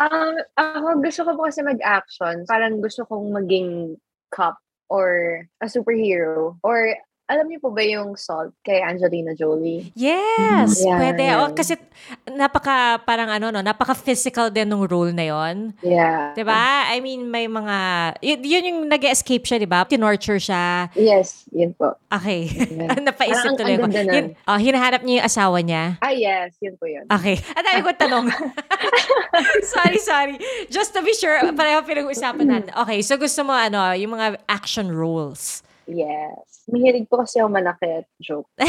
S2: um, ako gusto ko po kasi mag-action. Parang gusto kong maging cop or a superhero. Or alam niyo po ba yung Salt kay Angelina Jolie?
S1: Yes,
S2: Yeah,
S1: pwede.
S2: yeah.
S1: O, kasi napaka, parang ano, no, napaka-physical din ng role na yon.
S2: Yeah.
S1: 'Di ba? I mean, may mga, y- yun yung nag-escape siya, di ba? Tinorture siya.
S2: Yes, yun po.
S1: Okay.
S2: Yeah. *laughs*
S1: Napaisip tuloy ko. Hin- oh, hinahanap niya yung asawa niya.
S2: Ah, yes, yun po yun.
S1: Okay. Ang dami ko tanong. *laughs* *laughs* sorry, sorry. Just to be sure, pareho pinag-uusapan natin. Okay, so gusto mo ano, yung mga action roles.
S2: Yes. Mahilig po kasi ako manakit. Joke. *laughs*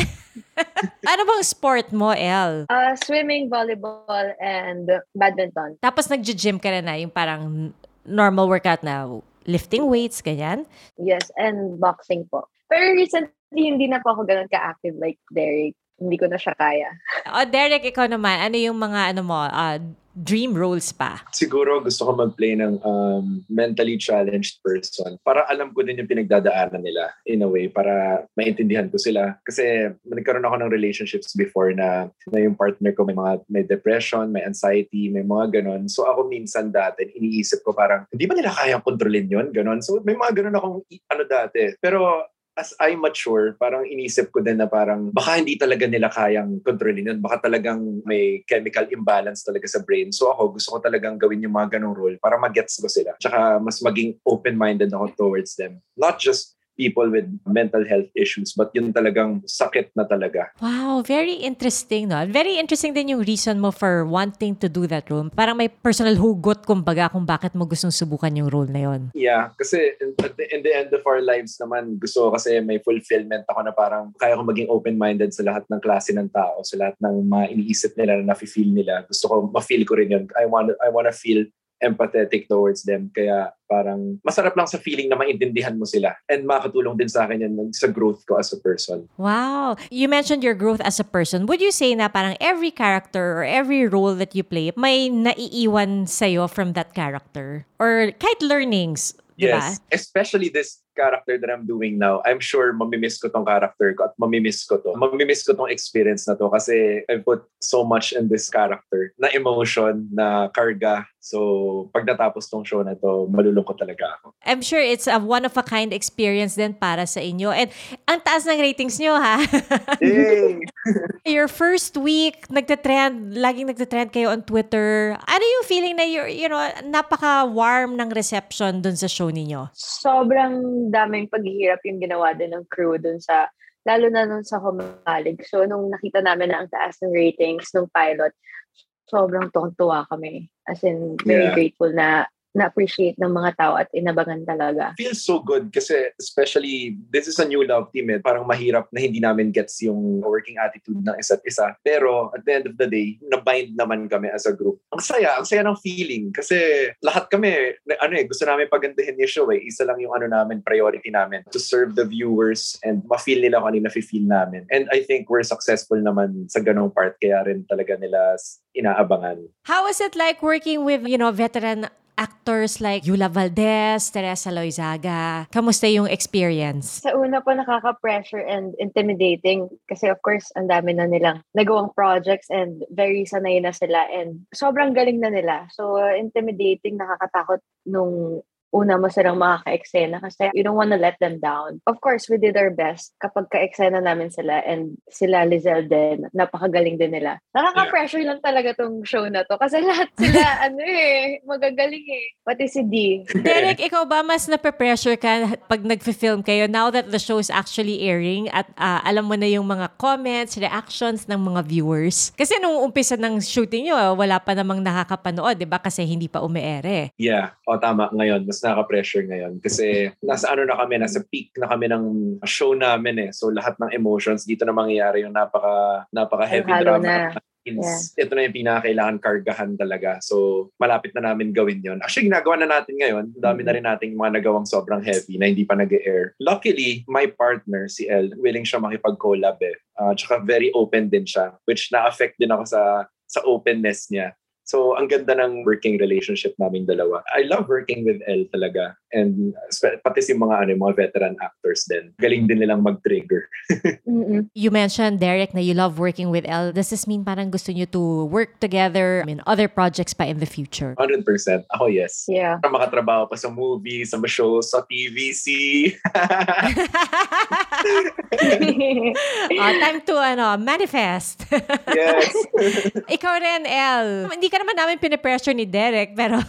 S1: Ano bang sport mo, El?
S2: Uh, swimming, volleyball, and badminton.
S1: Tapos nag-gym ka na na, yung parang normal workout na lifting weights, ganyan?
S2: Yes, and boxing po. Pero recently, hindi na po ako ganun ka-active like Derek. Hindi ko na siya kaya.
S1: O Derek, ikaw naman, ano yung mga ano mo, ah, dream roles pa?
S3: Siguro gusto ko mag-play ng um, mentally challenged person para alam ko din yung pinagdadaanan nila in a way para maintindihan ko sila. Kasi nagkaroon ako ng relationships before na, na yung partner ko may mga may depression, may anxiety, may mga ganon. So ako minsan dati iniisip ko parang hindi ba nila kayang kontrolin yon ganon. So may mga ganon akong ano dati. Pero as I mature, parang inisip ko din na parang baka hindi talaga nila kayang kontrolin yun. Baka talagang may chemical imbalance talaga sa brain. So ako, gusto ko talagang gawin yung mga ganong role para magets ko sila. Tsaka mas maging open-minded ako towards them. Not just people with mental health issues, but yun talagang sakit na talaga.
S1: Wow, very interesting, no? Very interesting din yung reason mo for wanting to do that role. Parang may personal hugot, kumbaga, kung bakit mo gustong subukan yung role na yon.
S3: Yeah, kasi in, at the, in the end of our lives naman, gusto ko kasi may fulfillment ako na parang kaya ko maging open-minded sa lahat ng klase ng tao, sa lahat ng mga iniisip nila na nafe-feel nila. Gusto ko, ma-feel ko rin yun. I want, I want to feel empathetic towards them. Kaya parang masarap lang sa feeling na maintindihan mo sila. And makatulong din sa akin yan sa growth ko as a person.
S1: Wow. You mentioned your growth as a person. Would you say na parang every character or every role that you play, may naiiwan sa'yo from that character? Or kahit learnings?
S3: Yes, especially this character that I'm doing now, I'm sure mamimiss ko tong character ko at mamimiss ko to. Mamimiss ko tong experience na to kasi I put so much in this character na emotion, na karga. So, pag natapos tong show na to, malulungkot talaga ako.
S1: I'm sure it's a one-of-a-kind experience din para sa inyo. And ang taas ng ratings nyo, ha? *laughs*
S3: Yay! *laughs*
S1: Your first week, nagte-trend, laging nagte-trend kayo on Twitter. Ano yung feeling na you're, you know, napaka-warm ng reception dun sa show ninyo?
S2: Sobrang daming paghihirap yung ginawa din ng crew dun sa, lalo na nung sa Humalig. So, nung nakita namin na ang taas ng ratings ng pilot, sobrang tuwang-tuwa kami. As in, very
S3: Yeah.
S2: grateful na na-appreciate ng mga tao at inabangan talaga.
S3: feels so good kasi especially this is a new love team eh. Parang mahirap na hindi namin gets yung working attitude ng isa't isa. Pero at the end of the day, na-bind naman kami as a group. Ang saya, ang saya ng feeling kasi lahat kami, na- ano eh, gusto namin pagandahin yung show eh. Isa lang yung ano namin, priority namin to serve the viewers and ma-feel nila kung ano yung na-feel namin. And I think we're successful naman sa ganong part kaya rin talaga nila inaabangan.
S1: How was it like working with, you know, veteran actors like Yula Valdez, Teresa Loizaga? Kamusta yung experience?
S2: Sa una po nakaka-pressure and intimidating kasi of course ang dami na nilang nagawang projects and very sanay na sila and sobrang galing na nila. So intimidating, nakakatakot nung una mo silang makaka-eksena kasi you don't wanna let them down. Of course, we did our best kapag ka-eksena namin sila and sila Lizelle din, napakagaling din nila. Nakaka-pressure lang talaga tong show na to kasi lahat sila, *laughs* ano eh, magagaling eh. Pati si D.
S1: Derek, ikaw ba mas nape-pressure ka pag nag-film kayo now that the show is actually airing at ah, alam mo na yung mga comments, reactions ng mga viewers? Kasi nung umpisa ng shooting nyo, wala pa namang nakakapanood, di ba? Kasi hindi pa umeere.
S3: Yeah, o tama ngayon, mas nakaka-pressure ngayon kasi nasa ano na kami, nasa peak na kami ng show namin eh. So lahat ng emotions dito na mangyayari yung napaka napaka heavy
S2: Halo
S3: drama.
S2: na.
S3: scenes. Ito na yung pinakailangan kargahan talaga. So, malapit na namin gawin yon. Actually, ginagawa na natin ngayon. Dami na rin nating mga nagawang sobrang heavy na hindi pa nag air Luckily, my partner, si El, willing siya makipag-collab eh. Uh, tsaka very open din siya, which na-affect din ako sa sa openness niya. So, ang ganda ng working relationship naming dalawa. I love working with El talaga. And pati si mga, ano, mga veteran actors din. Galing din nilang mag-trigger. *laughs*
S1: You mentioned, Derek, na you love working with Elle. Does this mean parang gusto nyo to work together in other projects pa in the future?
S3: 100%. Ako, yes.
S2: Yeah.
S3: Para makatrabaho pa sa movies, sa shows, sa TVC.
S1: oh, *laughs* time to ano, manifest.
S3: yes. *laughs*
S1: Ikaw rin, Elle. Hindi ka naman namin pinipressure ni Derek, pero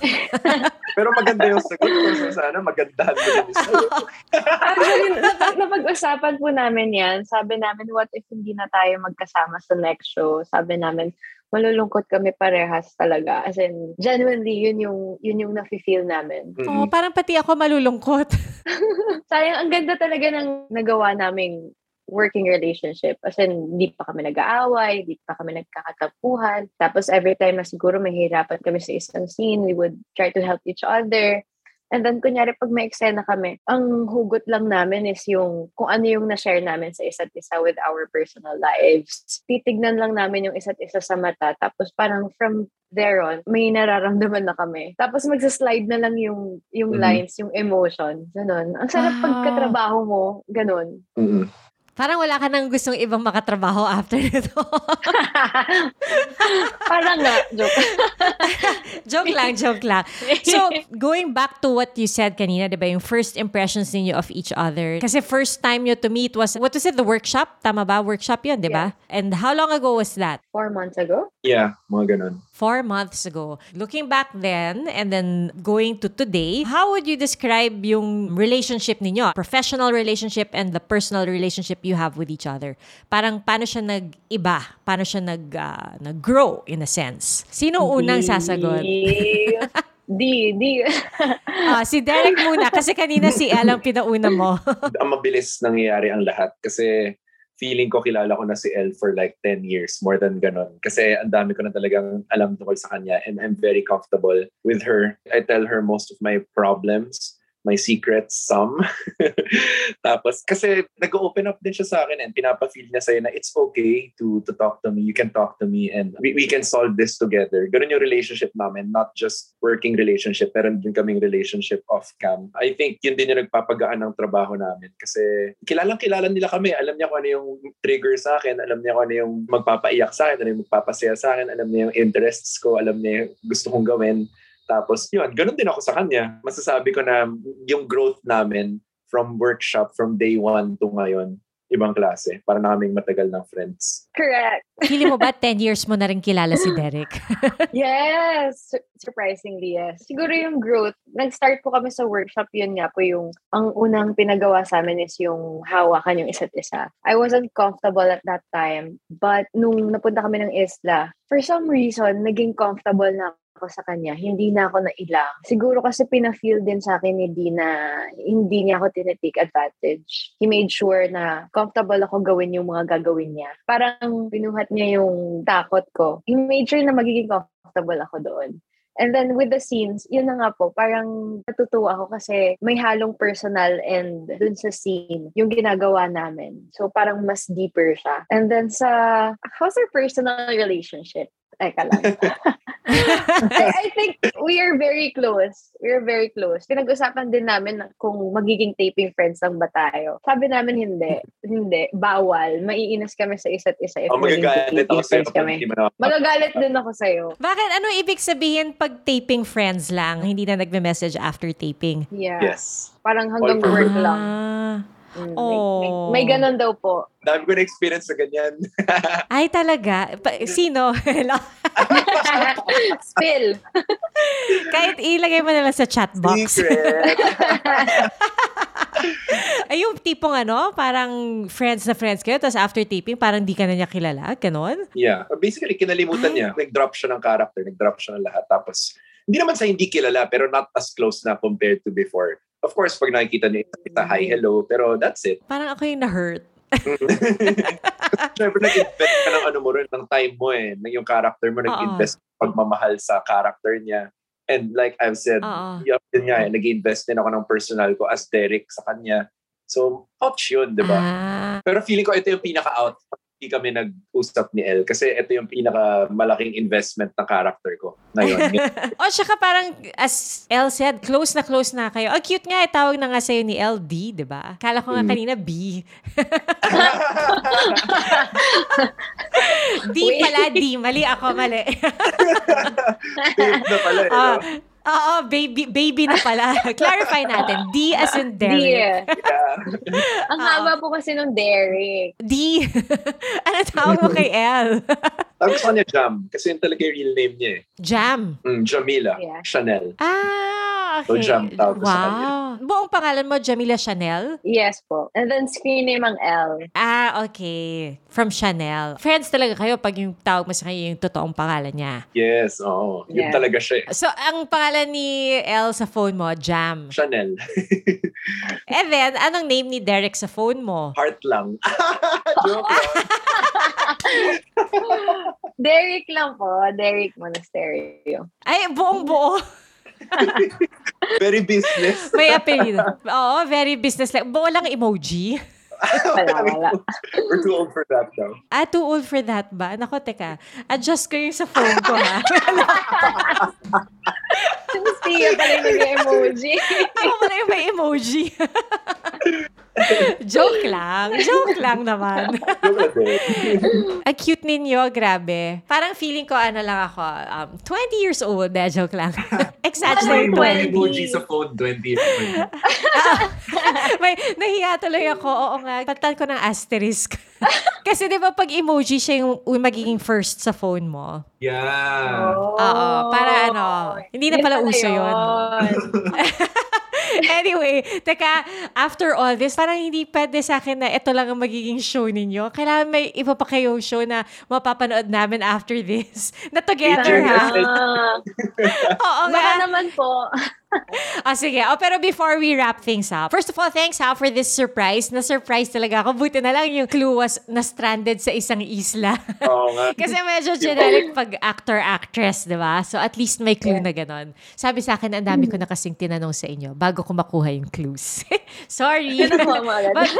S3: Pero maganda yung sagot ko sa sana mo din sa'yo.
S2: Actually, napag- napag-usapan po namin yan. Sabi namin, what if hindi na tayo magkasama sa next show? Sabi namin, malulungkot kami parehas talaga. As in, genuinely, yun yung, yun yung nafe-feel namin.
S1: Oh,
S3: Mm-mm.
S1: parang pati ako malulungkot. *laughs*
S2: Sayang, ang ganda talaga ng nagawa naming working relationship. As in, hindi pa kami nag-aaway, hindi pa kami nagkakatampuhan. Tapos every time na siguro mahirapan kami sa isang scene, we would try to help each other. And then, kunyari, pag may eksena kami, ang hugot lang namin is yung kung ano yung na-share namin sa isa't isa with our personal lives. Titignan lang namin yung isa't isa sa mata. Tapos parang from there on, may nararamdaman na kami. Tapos magsa-slide na lang yung, yung
S3: Mhm.
S2: lines, yung emotion. Ganun. Ang sarap
S1: Wow.
S2: pagkatrabaho mo. Ganun.
S3: Mm-mm.
S1: Parang wala ka nang gustong ibang makatrabaho after nito. *laughs*
S2: Parang nga, joke. *laughs*
S1: joke lang, joke lang. So, going back to what you said kanina, di ba, yung first impressions ninyo of each other. Kasi first time you to meet was, what was it, the workshop? Tama ba? Workshop yun, di ba? And how long ago was that?
S2: Four months ago?
S3: Yeah, mga ganun.
S1: Four months ago. Looking back then, and then going to today, how would you describe yung relationship ninyo? Professional relationship and the personal relationship you have with each other. Parang paano siya nag-iba? Paano siya nag, ah, nag-grow in a sense? Sino unang sasagot? *laughs*
S2: Di. Di, di. *laughs*
S1: Ah, si Derek muna kasi kanina si El ang pinauna mo. *laughs*
S3: ang mabilis nangyayari ang lahat kasi feeling ko kilala ko na si Elle for like 10 years, more than ganon. Kasi ang dami ko na talagang alam tungkol sa kanya and I'm very comfortable with her. I tell her most of my problems, my secrets, *laughs* some. Tapos, kasi nag-open up din siya sa akin and pinapa-feel niya sa'yo na it's okay to to talk to me. You can talk to me and we, we can solve this together. Ganun yung relationship namin, not just working relationship, pero din kaming relationship off-cam. I think yun din yung nagpapagaan ng trabaho namin kasi kilalang kilala nila kami. Alam niya kung ano yung trigger sa akin, alam niya kung ano yung magpapaiyak sa akin, ano yung magpapasaya sa akin, alam niya yung interests ko, alam niya yung gusto kong gawin. Tapos yun, ganun din ako sa kanya. Masasabi ko na yung growth namin from workshop, from day one to ngayon, ibang klase. Para na kaming matagal ng friends.
S2: Correct.
S1: Feeling mo ba 10 years mo na rin kilala si Derek? *laughs*
S2: Yes. Sur- Surprisingly, yes. Siguro yung growth, nag-start po kami sa workshop, yun nga po yung, ang unang pinagawa sa amin is yung hawakan yung isa't isa. I wasn't comfortable at that time, but nung napunta kami ng isla, for some reason, naging comfortable na ako sa kanya, hindi na ako nailang. Siguro kasi pina-feel din sa akin ni Dee na hindi niya ako tinitake advantage. He made sure na comfortable ako gawin yung mga gagawin niya. Parang pinuhat niya yung takot ko. He made sure na magiging comfortable ako doon. And then with the scenes, yun na nga po, parang natutuwa ako kasi may halong personal and dun sa scene, yung ginagawa namin. So parang mas deeper siya. And then sa, how's our personal relationship? Teka lang. *laughs* I, I think we are very close. We are very close. Pinag-usapan din namin na kung magiging taping friends lang ba tayo. Sabi namin hindi. Hindi. Bawal. Maiinis kami sa isa't isa if
S3: Oh, magagalit ako sa'yo
S2: kami. Magagalit din ako sa'yo.
S1: Bakit? Ano ibig sabihin pag taping friends lang? Hindi na nagme-message after taping?
S2: Yeah.
S3: Yes.
S2: Parang hanggang work
S3: work.
S2: lang.
S1: Ah.
S2: Mm, may,
S1: Oh.
S2: may, may ganun daw po.
S3: Dami ko na experience sa ganyan. *laughs*
S1: Ay, talaga? Pa- sino? Hello? *laughs*
S2: Spill.
S1: Kahit ilagay mo na lang sa chat box.
S3: Secret. *laughs*
S1: Ay, yung tipong ano, parang friends na friends kayo, tapos after taping, parang di ka na niya kilala, ganon?
S3: yeah. Basically, kinalimutan
S1: Ay.
S3: niya. Nag-drop siya ng character. Nag-drop siya ng lahat. Tapos, hindi naman sa hindi kilala, pero not as close na compared to before. Of course, pag nakikita niyo, kita hi, hello, pero that's it.
S1: Parang ako yung na-hurt. *laughs*
S3: Siyempre, nag-invest ka ng ano mo rin, ng time mo eh. Ng yung character mo, nag-invest pagmamahal sa character niya. And like I've said,
S1: Oo.
S3: yun, yun nga eh, nag-invest din ako ng personal ko as Derek sa kanya. So, ouch yun, di ba?
S1: Ah.
S3: Pero feeling ko ito yung pinaka-out. Hindi kami nag-usap ni El kasi ito yung pinaka-malaking investment ng character ko ngayon. *laughs*
S1: o, tsaka parang, as El said, close na close na kayo. Ang cute nga, eh, tawag na nga sa'yo ni LD, di ba? Kala ko nga
S3: Mm.
S1: kanina B. *laughs* *laughs* D
S2: Wait.
S1: pala, D. Mali ako, mali.
S3: Babe na pala eh.
S1: Ah? Oo, baby, baby na pala. *laughs* Clarify natin. D as in Derek.
S2: Yeah.
S3: Yeah. *laughs*
S2: Ang haba po kasi nung Derek.
S1: D. *laughs* ano tawag mo kay L?
S3: Tapos kanya Jam kasi yun talaga yung real name niya eh.
S1: Jam.
S3: Mm, Jamila
S2: Yeah.
S3: Chanel.
S1: Ah, Ah,
S3: So,
S1: okay.
S3: Jam tawag ko sa kanya.
S1: wow. Buong pangalan mo, Jamila Chanel?
S2: Yes po. And then screen name ang L.
S1: Ah, okay. From Chanel. Friends talaga kayo pag yung tawag mo sa kanya yung totoong pangalan niya.
S3: Yes, oo. Yun
S2: Yeah.
S3: talaga siya. eh.
S1: So, ang pangalan ni Elle sa phone mo, Jam.
S3: Chanel. *laughs*
S1: And then, anong name ni Derek sa phone mo?
S3: Heart lang. *laughs* Joke lang. *laughs* *laughs*
S2: Derek lang po. Derek Monasterio.
S1: Ay, buong buo. *laughs*
S3: Very business.
S1: May apelido. Oo, very business-like. Buo lang emoji. *laughs*
S2: Wala, wala. *laughs*
S3: We're too old for that now.
S1: Ah, too old for that ba? Nako, teka. Adjust ko yung sa phone ko, ha?
S2: Siya pala yung nag-emoji.
S1: Ako pala yung may emoji. *laughs* Joke lang. Joke lang naman. Ang cute ninyo, grabe. Parang feeling ko, ano lang ako, um, 20 years old. Eh, joke lang. Exaggerate
S2: May
S1: 20.
S3: emoji sa phone 20 years old.
S1: May, nahiya tuloy ako. Oo nga. Patal ko ng asterisk. *laughs* *laughs* Kasi di ba pag emoji siya yung magiging first sa phone mo?
S3: Yeah.
S1: Oo. Para ano, hindi na pala uso yun. *laughs* anyway, teka, after all this, parang hindi pwede sa akin na ito lang ang magiging show ninyo. Kailangan may iba pa kayong show na mapapanood namin after this. *laughs* Na together, ha?
S2: Ah,
S1: Oo
S2: baka
S1: nga.
S2: naman po.
S1: Ah, sige. Oh, pero before we wrap things up, first of all, thanks ha for this surprise. Na-surprise talaga ako. Buti na lang yung clue was na-stranded sa isang isla. *laughs*
S3: Oo nga. *laughs*
S1: Kasi medyo generic pag actor-actress, di ba? So at least may clue na ganon. Sabi sa akin, ang dami ko na kasing tinanong sa inyo bago ko makuha yung clues. *laughs* Sorry. But,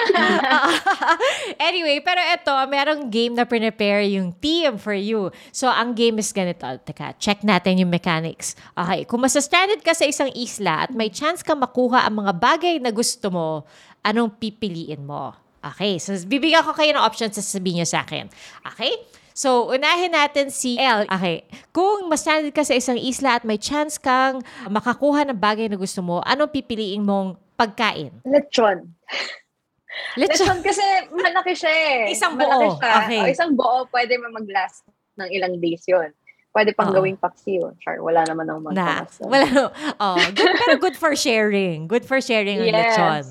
S1: anyway, pero ito, merong game na prepare yung team for you. So, ang game is ganito. Teka, check natin yung mechanics. Okay, kung masastranded ka sa isang isla at may chance ka makuha ang mga bagay na gusto mo, anong pipiliin mo? Okay, so bibigyan ko kayo ng options sa sabihin nyo sa akin. Okay? So, unahin natin si L. Okay. Kung mastranded ka sa isang isla at may chance kang makakuha ng bagay na gusto mo, anong pipiliin mong pagkain?
S2: Lechon. *laughs*
S1: Lechon.
S2: Lechon kasi malaki siya eh.
S1: Isang
S2: Malaki
S1: buo.
S2: siya.
S1: Okay.
S2: O, isang buo, pwede mo mag-last ng ilang days yun. Pwede pang
S1: Oo.
S2: gawing paksiw. Char, wala naman ang
S1: Na,
S2: magkamas.
S1: wala. *laughs* Oh, good, pero good for sharing. Good for sharing ang
S2: Yes.
S1: lechon.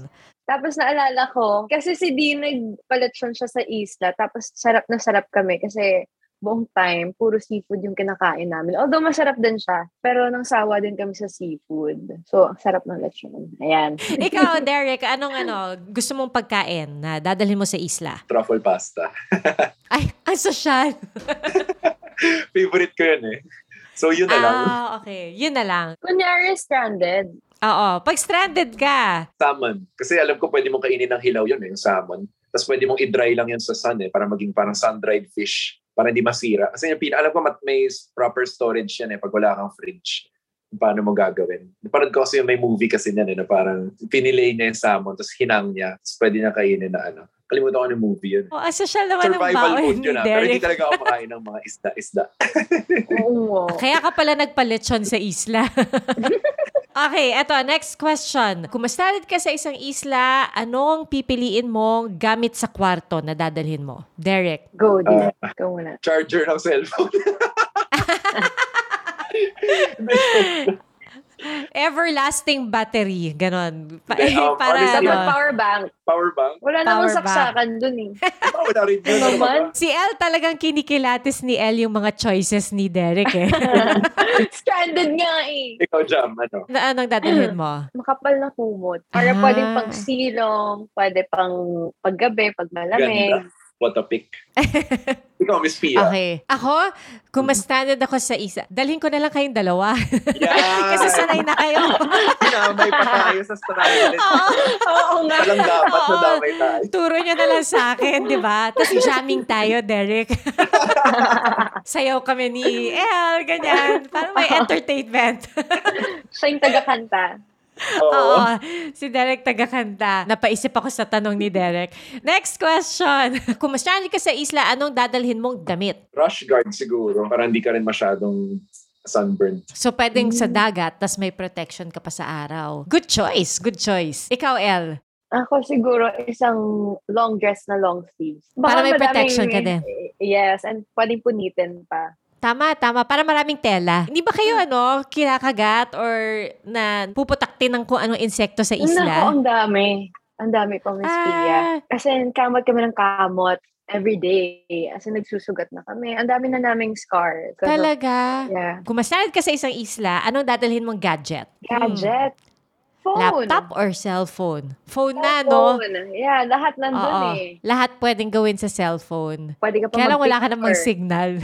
S2: Tapos naalala ko, kasi si Dean nagpalechon siya sa isla, tapos sarap na sarap kami kasi buong time, puro seafood yung kinakain namin. Although masarap din siya, pero nang sawa din kami sa seafood. So, ang sarap ng lechon. Ayan. *laughs*
S1: Ikaw, *laughs* Derek, anong ano, gusto mong pagkain na dadalhin mo sa isla?
S3: Truffle pasta. *laughs*
S1: Ay, ang sosyal.
S3: Favorite ko yun eh. So yun na lang.
S1: Ah, okay. Yun na lang.
S2: Kunyari stranded.
S1: Oo. Pag stranded ka,
S3: Salmon. Kasi alam ko pwede mong kainin ng hilaw yun eh, yung salmon. Tapos pwede mong i-dry lang yun sa sun eh, para maging parang sun-dried fish. Para hindi masira. Kasi yung pina, alam ko mat- may proper storage yan eh, pag wala kang fridge. Paano mo gagawin? Napanood ko kasi yung may movie kasi niyan eh, na parang pinilay niya yung salmon, tapos hinang niya, tapos pwede niya kainin na ano. Kalimutan ko ng movie yun.
S1: oh, ang sosyal naman ng
S3: Survival
S1: baon
S3: food
S1: ni
S3: yun ah. Pero hindi talaga ako makain ng mga isda-isda. *laughs*
S2: Oo.
S1: Kaya ka pala nagpalechon sa isla. *laughs* okay, eto, next question. Kung mastranded ka sa isang isla, anong pipiliin mong gamit sa kwarto na dadalhin mo? Derek.
S2: Go, Dean. Go muna.
S3: Charger ng cellphone. *laughs* *laughs*
S1: Everlasting battery. Ganon. Pa-
S3: Then, um, *laughs*
S1: para
S3: honestly,
S1: ano.
S2: power bank.
S3: Power bank.
S2: Wala
S1: Power
S2: namang
S1: bank.
S2: saksakan dun eh. *laughs*
S3: Wala rin yun.
S2: Ano
S3: Ano
S2: naman?
S1: Si El talagang kinikilatis ni El yung mga choices ni Derek eh. *laughs*
S2: Stranded nga eh.
S3: Ikaw, Jam, ano?
S1: na anong dadalhin mo? *clears throat*
S2: Makapal na kumot. Para
S1: Ah.
S2: pwedeng pang silong, pwede pang paggabi, pag malamig.
S3: Ganda. What a pick. *laughs* Ikaw, Miss Pia.
S1: Okay. Ako, kung ma-stranded ako sa isa, dalhin ko na lang kayong dalawa.
S3: Yeah. *laughs*
S1: Kasi sanay na kayo.
S3: Damay pa tayo sa stranded. *laughs*
S2: Oo nga.
S3: Walang dapat na
S1: Oo.
S3: damay tayo.
S1: Turo nyo na lang sa akin, di ba? Tapos jamming tayo, Derek. Sayaw kami ni El, ganyan. Parang may entertainment.
S2: Siya yung taga-kanta.
S3: Oo.
S1: Oo. Si Derek tagakanta. Napaisip ako sa tanong ni Derek. Next question. *laughs* Kung mastranded ka sa isla, anong dadalhin mong damit?
S3: Rush guard siguro. Para hindi ka rin masyadong sunburned.
S1: So, pwedeng sa dagat, tas may protection ka pa sa araw. Good choice. Good choice. Ikaw, El.
S2: Ako siguro isang long dress na long sleeves.
S1: Para may protection ka din.
S2: Yes, and pwedeng punitin pa.
S1: Tama, tama. Para maraming tela. Hindi ba kayo, ano, kinakagat or na puputaktin ng kung anong insekto sa isla?
S2: ang dami. Ang dami po, Miss Pia.
S1: Ah.
S2: Kasi kamot kami ng kamot every day. As in, nagsusugat na kami. Ang dami na naming scar. of-
S1: Talaga?
S2: Yeah.
S1: Kung ka sa isang isla, anong dadalhin mong gadget?
S2: Gadget. Phone.
S1: Laptop or cellphone? Phone na, no?
S2: Phone. Yeah, lahat nandun
S1: Oo.
S2: eh.
S1: Lahat pwedeng gawin sa cellphone.
S2: Pwede ka pa
S1: Kaya lang wala ka namang signal.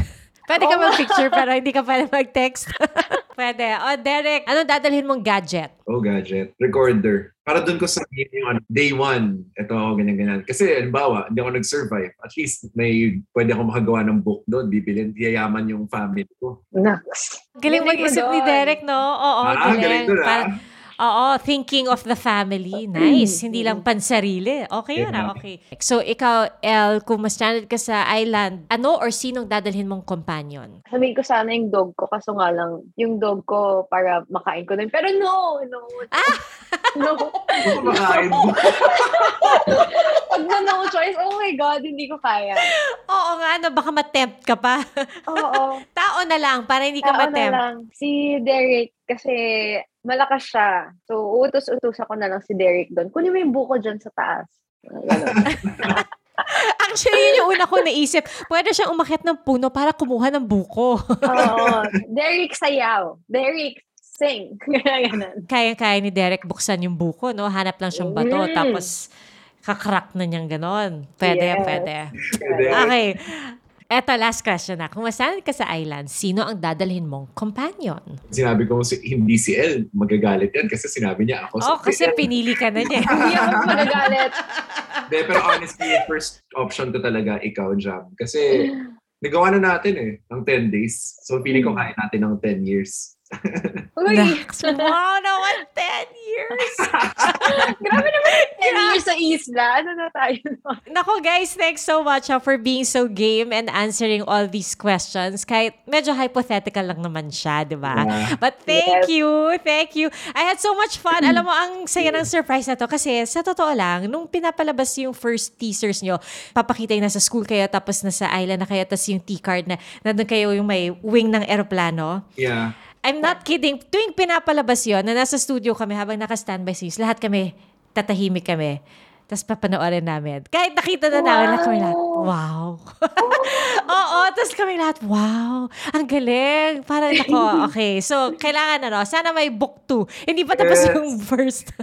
S1: Pwede ka mag-picture *laughs* pero hindi ka pwede mag-text. *laughs* pwede. O, Derek, anong dadalhin mong gadget?
S3: Oh, gadget. Recorder. Para doon ko sabihin yung ano, day one, ito ako, ganyan-ganyan. Kasi, halimbawa, hindi ako nag-survive. At least, may, pwede ako makagawa ng book doon. Bibilin, yayaman yung family ko.
S2: Naks.
S1: Galing mag-isip ni. Derek, no? Oo,
S3: ah,
S1: galing.
S3: galing doon,
S1: Para-
S3: ah.
S1: Oo, thinking of the family. Nice. Hindi lang pansarili. Okay yun, ah.
S3: Yeah.
S1: Okay. So, ikaw, El, kung mas stranded ka sa island, ano or sinong dadalhin mong companion?
S2: Sabihin ko sana yung dog ko, kaso nga lang, yung dog ko para makain ko din. Pero no, no.
S1: Ah!
S2: no. *laughs*
S3: Ano makain mo?
S2: Pag na no choice, oh my God, hindi ko kaya.
S1: Oo nga, no, baka matempt ka pa.
S2: Oo. *laughs*
S1: Tao na lang, para hindi ka
S2: Tao na lang. Si Derek, kasi malakas siya. So, utos-utusan ko na lang si Derek doon. Kunin mo yung buko dyan sa taas. *laughs*
S1: Actually, yun yung una ko naisip. Pwede siyang umakyat ng puno para kumuha ng buko.
S2: Oo. *laughs* Derek sayaw. Derek sing. *laughs*
S1: Kaya-kaya ni Derek buksan yung buko, no? Hanap lang siyang bato,
S2: Mm.
S1: tapos kakrak na niyang ganon. Pwede,
S2: Yes.
S1: pwede.
S3: Pwede.
S1: Okay. Eto, last question na. Kung masanad ka sa island, sino ang dadalhin mong companion?
S3: Sinabi ko si, hindi si El, magagalit yan kasi sinabi niya ako.
S1: Oh,
S3: si
S1: kasi
S3: El.
S1: pinili ka na niya. *laughs*
S2: Hindi ako magagalit.
S3: Hindi, pero honestly, first option ko talaga ikaw, Jam. Kasi nagawa na natin eh, ng 10 days. So, feeling ko kaya natin ng 10 years.
S2: Uy,
S1: Nax, *laughs* wow naman, 10 years! *laughs*
S2: grabe naman. *laughs* 10 years sa isla. Ano na tayo?
S1: Nako guys, thanks so much ah, for being so game and answering all these questions. Kahit medyo hypothetical lang naman siya, di ba?
S3: Yeah.
S1: But thank
S2: Yes.
S1: you, thank you. I had so much fun. Alam mo, ang saya ng surprise na to kasi sa totoo lang, nung pinapalabas yung first teasers nyo, papakita yung nasa school kayo tapos nasa island na kayo tapos yung T-card na nandun kayo yung may wing ng eroplano.
S3: Yeah.
S1: I'm not kidding. Tuwing pinapalabas yon na nasa studio kami habang naka-standby sis, lahat kami, tatahimik kami. Tapos papanoorin namin. Kahit nakita na namin, lahat kami lahat, wow. *laughs* Oo, tapos kami lahat, wow. Ang galing. Parang ako, *laughs* okay. So, kailangan ano, sana may book 2. Hindi pa tapos
S3: Yes.
S1: yung first. *laughs*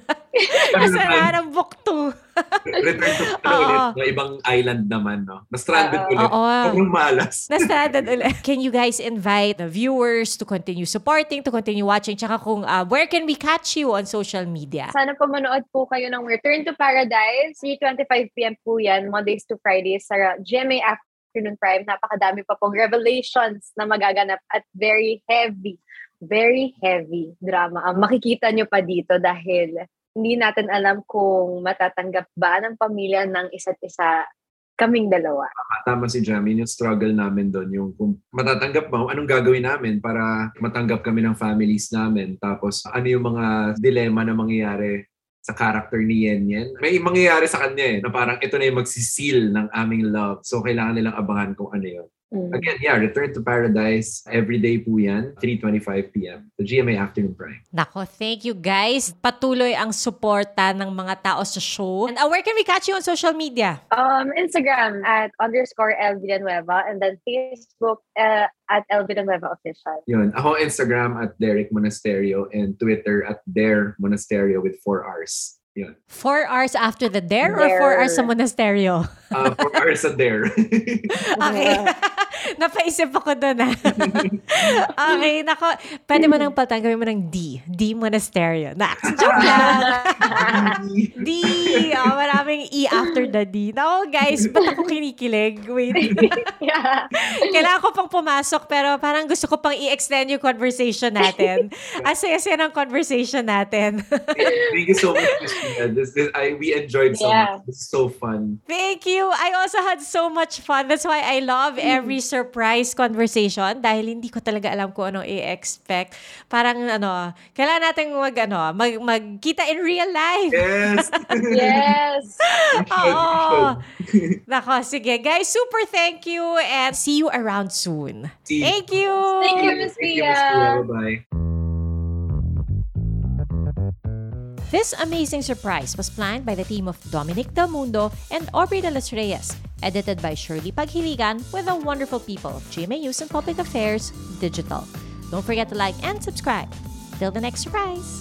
S3: Ano
S1: Kasi
S3: naman,
S1: na book 2. *laughs*
S3: return to *laughs* ano ulit, na ibang island naman, no? Na-stranded
S2: Oo.
S3: ulit.
S1: Oo.
S3: Sobrang malas. *laughs*
S1: Na-stranded ulit. Can you guys invite the viewers to continue supporting, to continue watching? Tsaka kung uh, where can we catch you on social media?
S2: Sana po manood po kayo ng Return to Paradise. 3.25pm po yan, Mondays to Fridays sa GMA Afternoon Prime. Napakadami pa pong revelations na magaganap at very heavy, very heavy drama. Ang makikita nyo pa dito dahil hindi natin alam kung matatanggap ba ng pamilya ng isa't isa kaming dalawa.
S3: Tama si Jamin, yung struggle namin doon, yung kung matatanggap ba, anong gagawin namin para matanggap kami ng families namin. Tapos ano yung mga dilema na mangyayari sa character ni Yen Yen. May mangyayari sa kanya eh, na parang ito na yung magsisil ng aming love. So kailangan nilang abangan kung ano yun.
S2: Mm.
S3: Again, yeah, Return to Paradise, everyday po yan, 3.25pm, the GMA Afternoon Prime.
S1: Nako, thank you guys. Patuloy ang suporta ng mga tao sa show. And uh, where can we catch you on social media?
S2: Um, Instagram at underscore El Villanueva and then Facebook uh, at El Villanueva Official.
S3: Yun. Ako Instagram at Derek Monasterio and Twitter at Dare Monasterio with 4 R's. Yun.
S1: Four hours after the dare, or four
S2: Dare. *laughs*
S1: hours sa monasteryo?
S3: Uh, 4 R's at Dare. *laughs*
S1: Okay. *laughs* Napaisip ako doon ah. okay, nako. Pwede mo nang palitan, gawin mo ng D. D monasteryo. Na, joke lang. D. Oh, maraming E after the D. Nako guys, ba't ako kinikilig? Wait.
S2: yeah.
S1: Kailangan ko pang pumasok pero parang gusto ko pang i-extend yung conversation natin. Ang saya-saya ng conversation natin.
S3: Thank you so much, Christina. This, this, I, we enjoyed so
S2: Yeah.
S3: much. This is so fun.
S1: Thank you. I also had so much fun. That's why I love every surprise conversation dahil hindi ko talaga alam kung anong i-expect. Parang ano, kailangan natin mag, ano, mag, magkita in real life.
S6: Yes! *laughs*
S2: Yes! *laughs*
S1: Oo. *laughs* Nako, sige. Guys, super thank you and see you around soon.
S6: See.
S1: Thank you!
S2: Thank you.
S6: Miss Pia. Bye-bye.
S1: This amazing surprise was planned by the team of Dominic Del Mundo and Aubrey de los Reyes, edited by Shirley Paghiligan with the wonderful people of GMA News and Public Affairs Digital. Don't forget to like and subscribe. Till the next surprise!